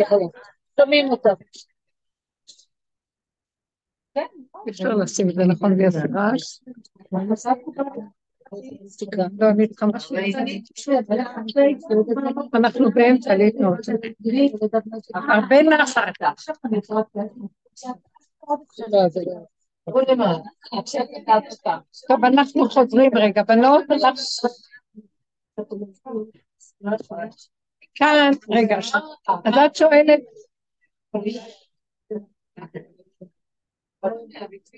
יכולה. שומעים אותו. אפשר לשים את זה נכון ויעשה רעש. לא. אנחנו באמצע להתנות. הרבה נחת. לא, לא. טוב, אנחנו חוזרים רגע, בנות. כאן, רגע, אז את שואלת,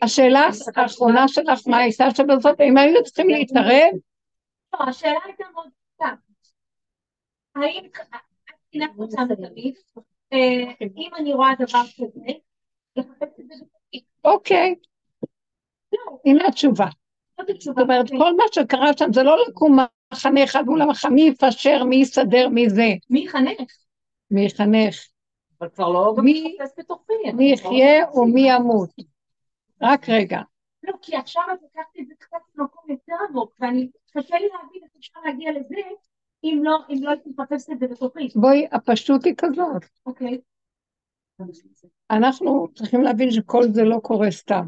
השאלה האחרונה שלך, מה הייתה שבזאת, אם היינו צריכים להתערב, לא, השאלה הייתה מאוד פשוטה. האם מבחינת מצב תמיד, אם אני רואה דבר כזה. אוקיי, הנה התשובה. זאת אומרת, כל מה שקרה שם זה לא לקום מחנה אחד מול המחנה, מי יפשר, מי יסדר, מי זה, מי יחנך? מי יחנך, אבל כבר לא מי- מחפש בתוכי. מי יחיה או מי ימות. רק רגע, לא, כי עכשיו את לקחת את זה קצת למקום יותר עמוק, ואני, קשה לי להבין איך אפשר להגיע לזה, אם לא, אם לא הייתי מחפשת את זה בתוכי. בואי, הפשטות היא כזאת. אוקיי. אנחנו צריכים להבין שכל זה לא קורה סתם.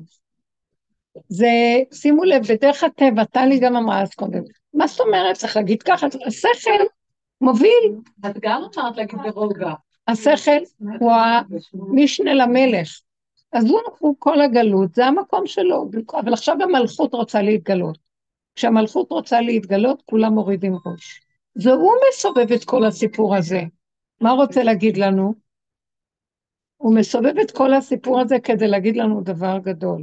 זה, שימו לב, בדרך הטבע, טלי גם אמרה אז קודם, מה זאת אומרת? צריך להגיד ככה, השכל מוביל, את גם אמרת להגיד ברוגע. השכל הוא המשנה למלך. אז הוא, הוא כל הגלות, זה המקום שלו, אבל עכשיו המלכות רוצה להתגלות. כשהמלכות רוצה להתגלות, כולם מורידים ראש. זה הוא מסובב את כל הסיפור הזה. מה רוצה להגיד לנו? הוא מסובב את כל הסיפור הזה כדי להגיד לנו דבר גדול.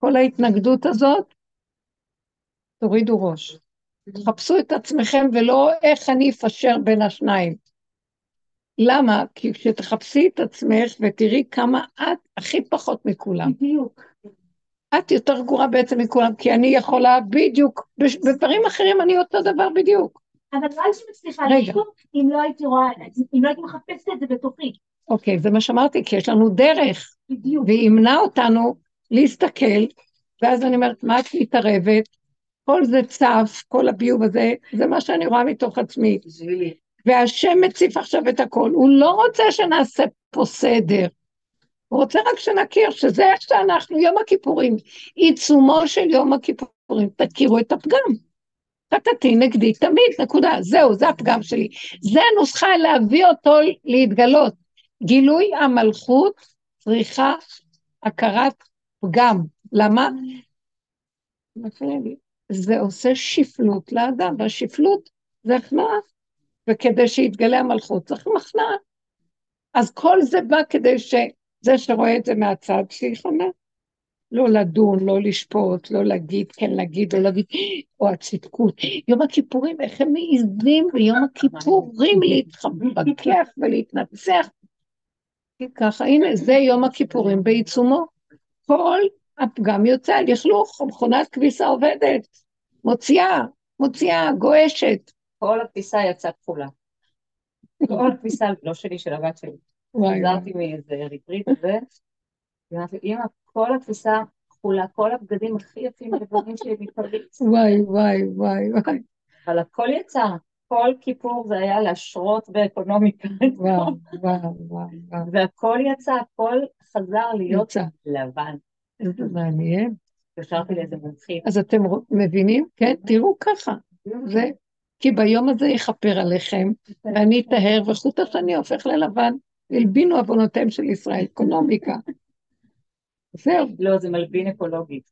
כל ההתנגדות הזאת, תורידו ראש. תחפשו את עצמכם ולא איך אני אפשר בין השניים. למה? כי כשתחפשי את עצמך ותראי כמה את הכי פחות מכולם. בדיוק. את יותר גרועה בעצם מכולם, כי אני יכולה בדיוק, בדברים אחרים אני אותו דבר בדיוק. אבל לא הייתי מצליחה. לשום אם לא הייתי רואה, אם לא הייתי מחפשת את זה בתוכי. אוקיי, זה מה שאמרתי, כי יש לנו דרך, בדיוק. והיא ימנע אותנו להסתכל, ואז אני אומרת, מה את מתערבת? כל זה צף, כל הביוב הזה, זה מה שאני רואה מתוך עצמי. והשם מציף עכשיו את הכל, הוא לא רוצה שנעשה פה סדר, הוא רוצה רק שנכיר שזה איך שאנחנו, יום הכיפורים, עיצומו של יום הכיפורים, תכירו את הפגם. חטאתי נגדי תמיד, נקודה, זהו, זה הפגם שלי. זה הנוסחה להביא אותו להתגלות. גילוי המלכות צריכה הכרת פגם. למה? מפריע לי. זה עושה שפלות לאדם, והשפלות זה הכנעה. וכדי שיתגלה המלכות צריך מכנעה. אז כל זה בא כדי שזה שרואה את זה מהצד, שיכנע. לא לדון, לא לשפוט, לא להגיד כן להגיד, או להגיד, או הצדקות. יום הכיפורים, איך הם מעיזים ביום הכיפורים להתחבקח ולהתנצח. ככה, הנה, זה יום הכיפורים בעיצומו. כל הפגם יוצא, לכלוך, מכונת כביסה עובדת, מוציאה, מוציאה, גועשת. כל התפיסה יצאה כחולה. כל התפיסה, לא שלי, של הבת שלי. חזרתי מאיזה ריטריט וזה, ואמרתי, אמא, כל התפיסה כחולה, כל הבגדים הכי יפים לבנים שלי מפריץ, וואי, וואי, וואי, וואי, אבל הכל יצא. כל כיפור זה היה להשרות באקונומיקה, וואו, וואו, וואו. והכל יצא, הכל חזר להיות. לבן. איזה מעניין. התקשרתי לאיזה מומחית, אז אתם מבינים? כן, תראו ככה. זה, כי ביום הזה יכפר עליכם, ואני אטהר, וחוט השני הופך ללבן. הלבינו עוונותיהם של ישראל, אקונומיקה. זהו. לא, זה מלבין אקולוגית.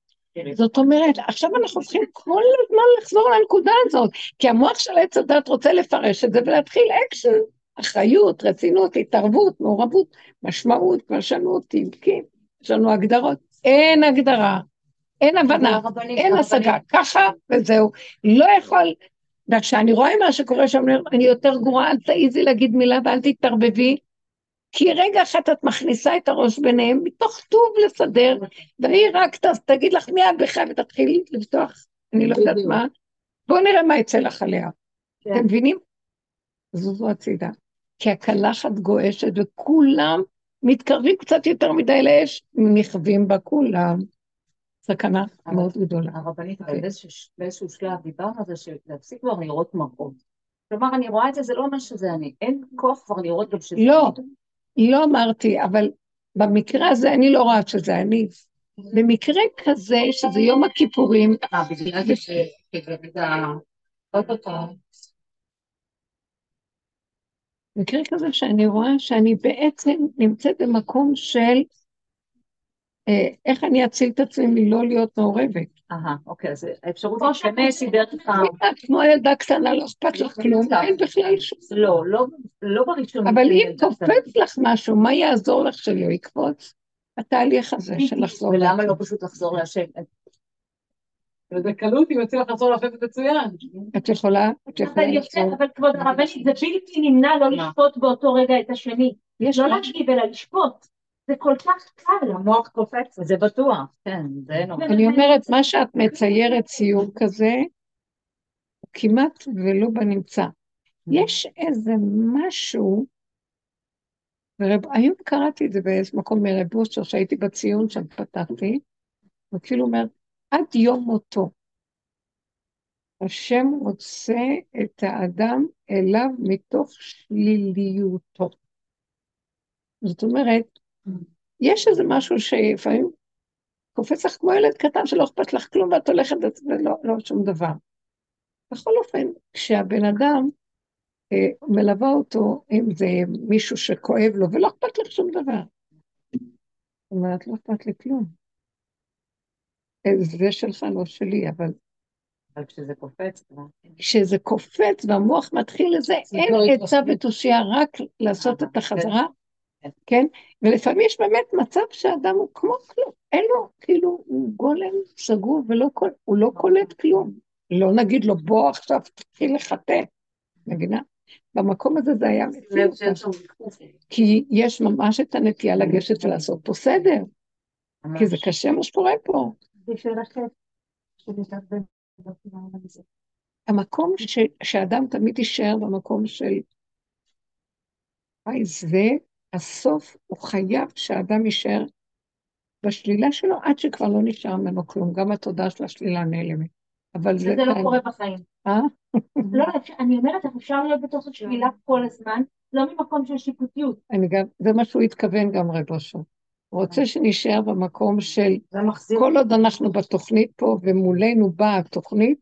זאת אומרת, עכשיו אנחנו צריכים כל הזמן לחזור לנקודה הזאת, כי המוח של עץ הדת רוצה לפרש את זה ולהתחיל אקשן, אחריות, רצינות, התערבות, מעורבות, משמעות, פרשנות, דבקים, יש לנו הגדרות. אין הגדרה, אין הבנה, אין השגה, ככה וזהו. לא יכול, וכשאני רואה מה שקורה שם, אני יותר גרועה, אל תעיזי להגיד מילה ואל תתערבבי, כי רגע אחד את מכניסה את הראש ביניהם, מתוך טוב לסדר, והיא רק תגיד לך מי את בכלל ותתחיל לפתוח, אני לא יודעת מה. בואו נראה מה יצא לך עליה. כן. אתם מבינים? זוזו הצידה. כי הקלחת גועשת וכולם מתקרבים קצת יותר מדי לאש, נכווים בה כולם. סכנה מאוד גדולה. הרבנית, כן. באיזשהו- שלב דיברנו על זה שלהפסיק כבר לראות מראות. כלומר, אני רואה את זה, זה לא אומר שזה אני. אין כוח כבר לראות גם שזה לא. לא אמרתי, אבל במקרה הזה אני לא רואה שזה אני. במקרה כזה, שזה יום הכיפורים, אה, בגלל זה ש... מקרה כזה שאני רואה שאני בעצם נמצאת במקום של אה, איך אני אציל את עצמי מלא להיות מעורבת. אהה, אוקיי, אז האפשרות להיכנס היא דרך ה... את כמו ילדה קטנה, לא אכפת לך כלום, אין בכלל שום... לא, לא, לא בראשון. אבל אם קופץ לך משהו, מה יעזור לך שלא יקפוץ? התהליך הזה של לחזור. ולמה. לא פשוט לחזור להשם? ובקלות אם יוצא לך לחזור לחפש מצוין. את יכולה? את יכולה אבל יוצא? אבל כבוד הרבנית, זה בלתי נמנע לא? לשפוט באותו רגע את השני. יש לא להגיב אלא לשפוט. זה כל כך קל. המוח קופץ, זה בטוח, כן, זה נורא. אני אומרת, מה שאת מציירת ציור כזה, הוא כמעט ולא בנמצא. יש איזה משהו, ורב, היום קראתי את זה באיזה מקום מרב אושר, שהייתי בציון שם, פתחתי, וכאילו אומר, עד יום מותו, השם רוצה את האדם אליו מתוך שליליותו. זאת אומרת, יש איזה משהו שלפעמים קופץ לך כמו ילד קטן שלא אכפת לך כלום ואת הולכת ולא לא שום דבר. בכל אופן, כשהבן אדם אה, מלווה אותו, אם זה מישהו שכואב לו, ולא אכפת לך שום דבר. זאת אומרת, לא אכפת לי כלום. זה שלך, לא שלי, אבל אבל כשזה קופץ, כבר. כשזה קופץ והמוח מתחיל לזה, אין לא עצה. ותושייה רק לעשות אה, את החזרה, כן. כן? ולפעמים יש באמת מצב שהאדם הוא כמו כלום, אין לו, כאילו, הוא גולם סגור ולא קול- הוא לא קולט כלום. לא נגיד לו, בוא עכשיו תתחיל לחטא, מבינה? במקום הזה זה היה מציאות. כי יש ממש את הנטייה לגשת ולעשות פה סדר, כי זה קשה מה שקורה פה. שנתערבב הזה. המקום ש, שאדם תמיד יישאר במקום של, וואי, זה הסוף, הוא חייב שהאדם יישאר בשלילה שלו עד שכבר לא נשאר ממנו כלום, גם התודעה של השלילה נעלמת. אבל זה... וזה לא קורה בחיים. אה? לא, אני אומרת לך, אפשר להיות בתוך השלילה כל הזמן, לא ממקום של שיפוטיות. אני גם, זה מה שהוא התכוון גם רב אושר. רוצה שנשאר במקום של. כל עוד אנחנו בתוכנית פה ומולנו באה התוכנית,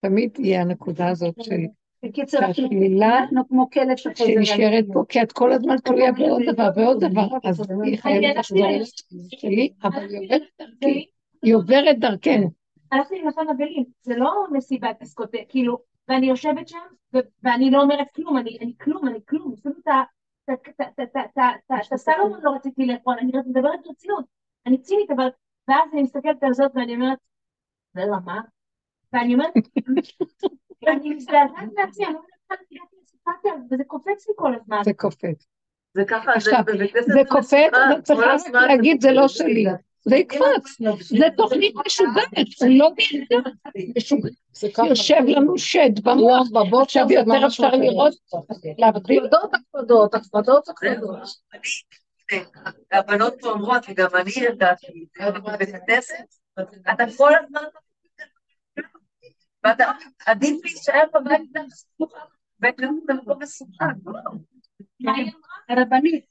תמיד יהיה הנקודה הזאת של כמו כלב שחוזר על שנשארת עצמו. פה, כי את כל הזמן תלויה בעוד דבר ועוד דבר, אז היא חייבת לחזור שלי, אבל היא עוברת דרכי, היא עוברת דרכנו. הלכתי לנחם אבלים, זה לא מסיבת דיסקוטק, כאילו, ואני יושבת שם, ואני לא אומרת כלום, אני אני כלום, אני כלום, אפילו את ה- את הסלומון לא רציתי לאכול, אני מדברת ברצינות, אני צינית, אבל, ואז אני מסתכלת על זאת ואני אומרת, זה למה? ואני אומרת, *laughs* ואני מזדעזעת מעצמי, אני הגעתי לסיטואציה, וזה קופץ לי כל הזמן. זה קופץ. זה ככה, זה בבית כנסת זה קופץ, צריך להגיד, זה לא שלי. לא זה תוכנית משוגעת, זה לא משוגעת. יושב לנו שד במוח, עכשיו יותר אפשר לראות, להבדיל. הקפדות, הקפדות, הקפדות, הקפדות. הבנות פה אומרות, וגם אני ידעתי, בבית הכנסת, אתה כל הזמן... ואתה, עדיף להישאר בבית מסוכן, בית כנסת זה מקום מסוכן, לא? הרבנית,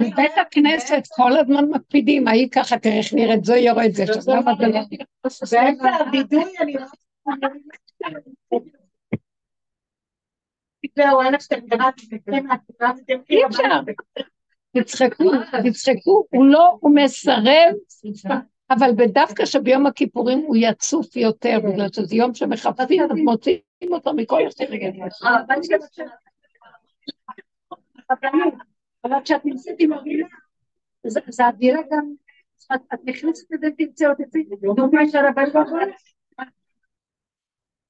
בבית הכנסת כל הזמן מקפידים, ההיא ככה, תראה איך נראית, זו יורד זה, עכשיו למה זה לא... באמצע הווידוי אני לא... זהו, אין לך אי אפשר. תצחקו, תצחקו, הוא לא, הוא מסרב, אבל בדווקא שביום הכיפורים הוא יצוף יותר, בגלל שזה יום שמחפשים, אז מוציאים אותו מכל הסרגל. אבל כשאת נמצאת עם המילה, זה אדירה גם, את נכנסת לזה תמצא אותי, דוגמא של הרבן בגולה.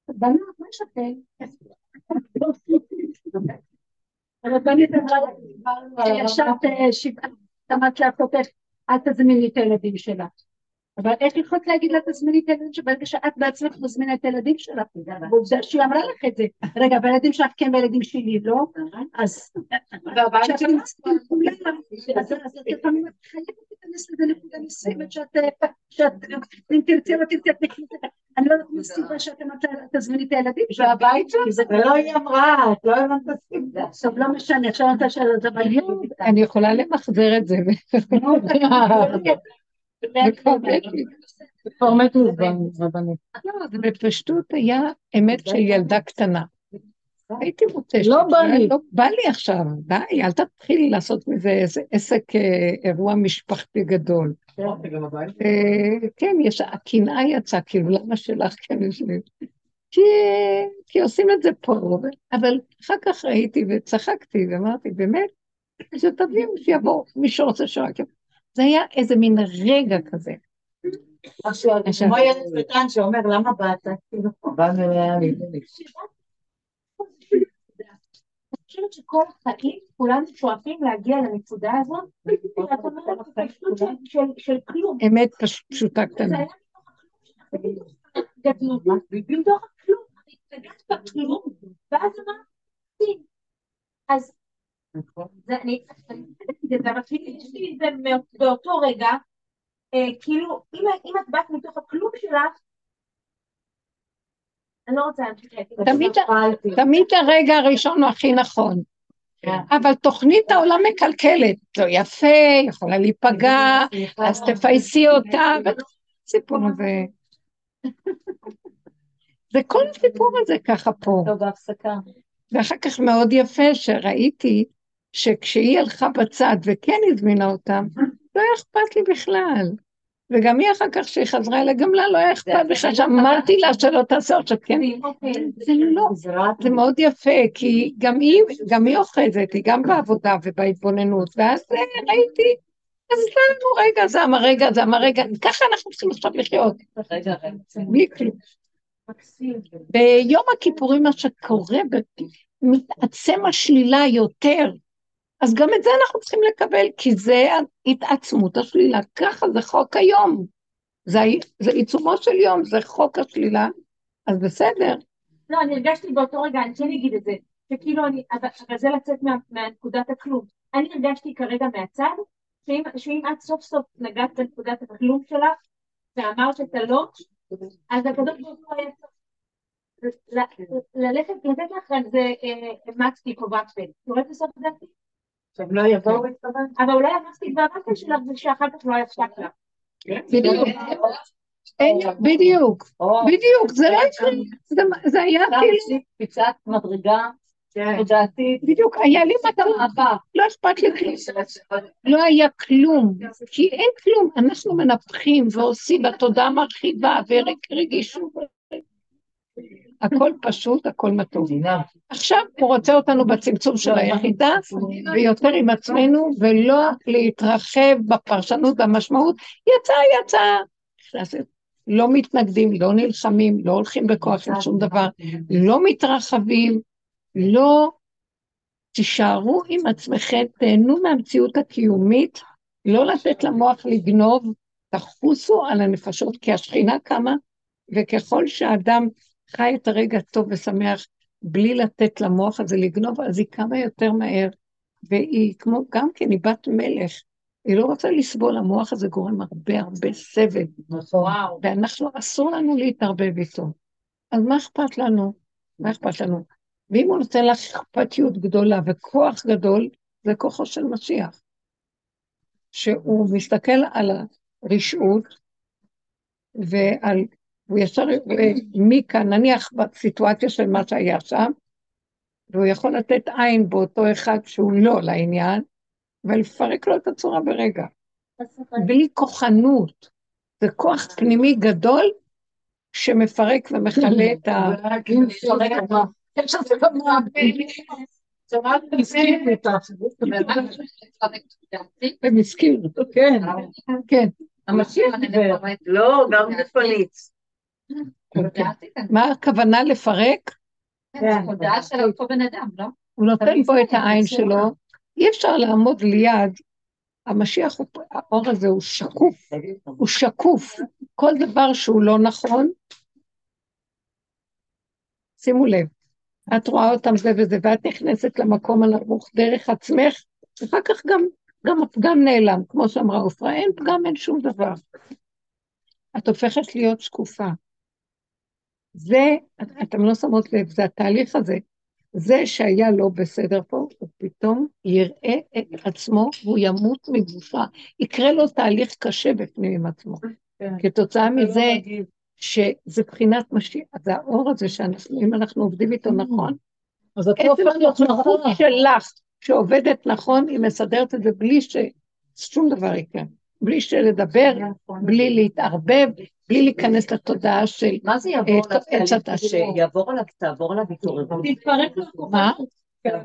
בנות, מה לכם? הרבנית אמרה, ישבת אה, שבעה, אמרת לאחותך, אל תזמיני את הילדים שלך. אבל איך יכולת להגיד לה תזמיני את הילדים שלך ברגע שאת בעצמך מזמינה את הילדים שלך? ועובדה שהיא אמרה לך את זה. רגע, בילדים שלך כן, בילדים שלי לא? אז... כשאת נמצאת עם כולם, אז לפעמים את חייבת להיכנס לזה נקודה מסוימת שאת... אם תרצי או לא תרצי, את נכנסת... אני לא יודעת מה הסיבה שאת אמרת לה, תזמיני את הילדים שלך. והבית שלך? לא היא אמרה, את לא הבנת את הסיבה. עכשיו לא משנה, עכשיו אתה שואל את זה. אני יכולה למחזר את זה. *laughs* רבנית. לא, זה בפשטות היה אמת של ילדה קטנה. הייתי מותשת. לא בא לי. לא בא לי עכשיו, די, אל תתחיל לעשות מזה איזה עסק, אה, אירוע משפחתי גדול. אה, כן, יש, הקנאה יצאה, כאילו, למה שלך כן יש לי? כי, כי עושים את זה פה, אבל אחר כך ראיתי וצחקתי ואמרתי, באמת, שתביאו, שיבוא, מי שרוצה שרק יבוא. זה היה איזה מין רגע כזה. כמו ילד קטן שאומר, למה באת? כאילו, אני חושבת שכל החיים כולנו שואפים להגיע לנקודה הזאת, ואת אומרת בפשטות של- כלום. אמת פש- פשוטה זה קטנה. היה מתוך הכלום, גדלות, מתוך הכלום, התנגדת בכלום, ואז אמרתי, אז זה את זה, יש לי את זה באותו רגע, אה, כאילו, אם את באת מתוך הכלום שלך, אני לא רוצה. תמיד, תמיד הרגע הראשון הוא הכי נכון. אבל תוכנית העולם מקלקלת, לא יפה, יכולה להיפגע, אז תפייסי אותה, הסיפור הזה. זה כל הסיפור הזה ככה פה. טוב, בהפסקה. ואחר כך מאוד יפה שראיתי שכשהיא הלכה בצד וכן הזמינה אותם, לא היה אכפת לי בכלל. וגם היא אחר כך שהיא חזרה אליי, גם לה לא היה אכפת בכלל, שאמרתי לה שלא תעשה עכשיו, כן, זה לא, זה מאוד יפה, כי גם היא, גם היא אוחזת, היא גם בעבודה ובהתבוננות, ואז אה, ראיתי, אז לנו רגע, זה הרגע, זה הרגע, ככה אנחנו צריכים עכשיו לחיות, בלי כלום. ביום הכיפורים מה שקורה, מתעצם השלילה יותר, אז גם את זה אנחנו צריכים לקבל, כי זה התעצמות השלילה, ככה זה חוק היום. זה, זה עיצומו של יום, זה חוק השלילה, אז בסדר. לא, אני הרגשתי באותו רגע, אני כן אגיד את זה, שכאילו אני, אבל, אבל זה לצאת מה, מהנקודת הכלום. אני הרגשתי כרגע מהצד, שאם, שאם את סוף סוף נגעת בנקודת הכלום שלך, ואמרת את הלא, אז הקדוש ברוך הוא היה צריך ללכת, לתת לך על זה מצתי פה ופל. יורד לסוף דעתי. עכשיו לא יבואו, אבל אולי המסטיק והמסטיק שלך זה שאחר כך לא יפסק לך. בדיוק. בדיוק, בדיוק, זה לא יקרה, זה היה כאילו... קפיצת מדרגה תודעתית. בדיוק, היה לי מטרה, לא אכפת לי כלום. לא היה כלום, כי אין כלום, אנחנו מנפחים ועושים בתודעה מרחיבה ורגישות. הכל פשוט, הכל מתוק. עכשיו הוא רוצה אותנו בצמצום של היחידה, ויותר עם עצמנו, ולא להתרחב בפרשנות והמשמעות. יצא, יצא. לא מתנגדים, לא נלחמים, לא הולכים בכוח עם שום דבר, לא מתרחבים, לא... תישארו עם עצמכם, תהנו מהמציאות הקיומית, לא לתת למוח לגנוב, תחוסו על הנפשות, כי השכינה קמה, וככל שהאדם חי את הרגע הטוב ושמח בלי לתת למוח הזה לגנוב, אז היא קמה יותר מהר, והיא כמו, גם כן, היא בת מלך. היא לא רוצה לסבול, המוח הזה גורם הרבה הרבה סבל. נכון. ואנחנו, אסור לנו להתערבב איתו. אז מה אכפת לנו? מה אכפת לנו? ואם הוא נותן לך אכפתיות גדולה וכוח גדול, זה כוחו של משיח. שהוא מסתכל על הרשעות ועל הוא ישר, מכאן, נניח בסיטואציה של מה שהיה שם, והוא יכול לתת עין באותו אחד שהוא לא לעניין, ולפרק לו את הצורה ברגע. בלי כוחנות. זה כוח פנימי גדול שמפרק ומכלה את ה... הם הזכירו, כן, כן. המשיח דיבר. לא, גם גופנית. מה הכוונה לפרק? כן, הודעה של אותו בן אדם, לא? הוא נותן פה את העין שלו, אי אפשר לעמוד ליד, המשיח, האור הזה הוא שקוף, הוא שקוף, כל דבר שהוא לא נכון, שימו לב, את רואה אותם זה וזה, ואת נכנסת למקום הנמוך דרך עצמך, אחר כך גם, גם הפגם נעלם, כמו שאמרה עופרה, אין פגם, אין שום דבר. את הופכת להיות שקופה. זה, אתם לא שמות לב, זה התהליך הזה. זה שהיה לא בסדר פה, הוא פתאום יראה את עצמו והוא ימות מבושה. יקרה לו תהליך קשה בפנים עם עצמו. כן. כתוצאה מזה שזה בחינת משיח, זה האור הזה שאנחנו, אם אנחנו עובדים איתו נכון, אז את לא הופכת להיות הנוכחות שלך, שעובדת נכון, היא מסדרת את זה בלי ששום דבר יקרה. בלי שלדבר, בלי להתערבב, בלי להיכנס לתודעה של מה זה יעבור עליו? שיעבור עליו, תעבור עליו התעוררות. תתפרק לו. מה? כן.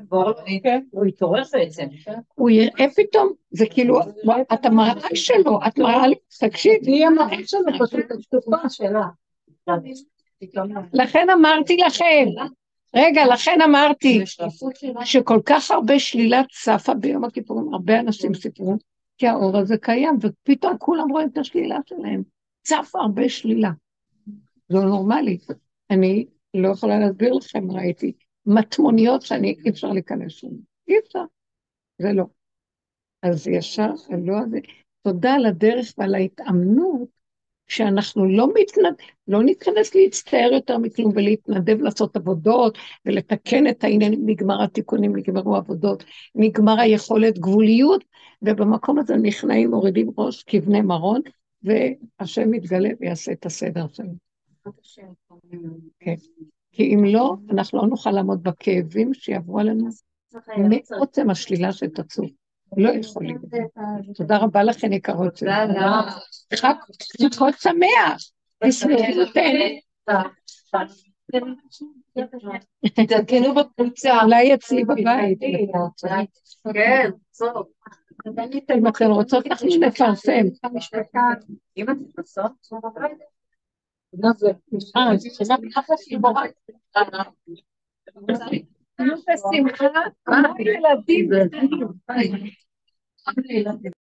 הוא יתעורר בעצם. הוא יראה פתאום, זה כאילו, את המראה שלו, את מראה לי, תקשיבי. היא המראה שלו, פשוט התקופה שלה. לכן אמרתי לכם, רגע, לכן אמרתי שכל כך הרבה שלילה צפה ביום הכיפורים, הרבה אנשים סיפרו, כי האור הזה קיים, ופתאום כולם רואים את השלילה שלהם. צף הרבה שלילה. זה לא נורמלי. אני לא יכולה להסביר לכם, ראיתי מטמוניות שאני, אי אפשר להיכנס שם. אי אפשר. זה לא. אז ישר, לא הזה. תודה על הדרך ועל ההתאמנות כשאנחנו לא, מתנד... לא נתכנס להצטער יותר מכלום ולהתנדב לעשות עבודות ולתקן את העניינים, נגמר התיקונים, נגמרו עבודות, נגמר היכולת גבוליות, ובמקום הזה נכנעים, מורידים ראש כבני מרון, והשם יתגלה ויעשה את הסדר שלו. כן. כי אם לא, אנחנו לא נוכל לעמוד בכאבים שיעברו עלינו מעוצם השלילה שתצוף. לא יכולים. תודה רבה לכן, יקרות שלי. חג סוכות שמח. תשמחו תתעדכנו בקבוצה. אולי אצלי בבית. כן, טוב. אם אתן רוצות, אנחנו נפרסם. אם אתן רוצות, אה, זה ככה שיבורת. בשמחה, ילדים.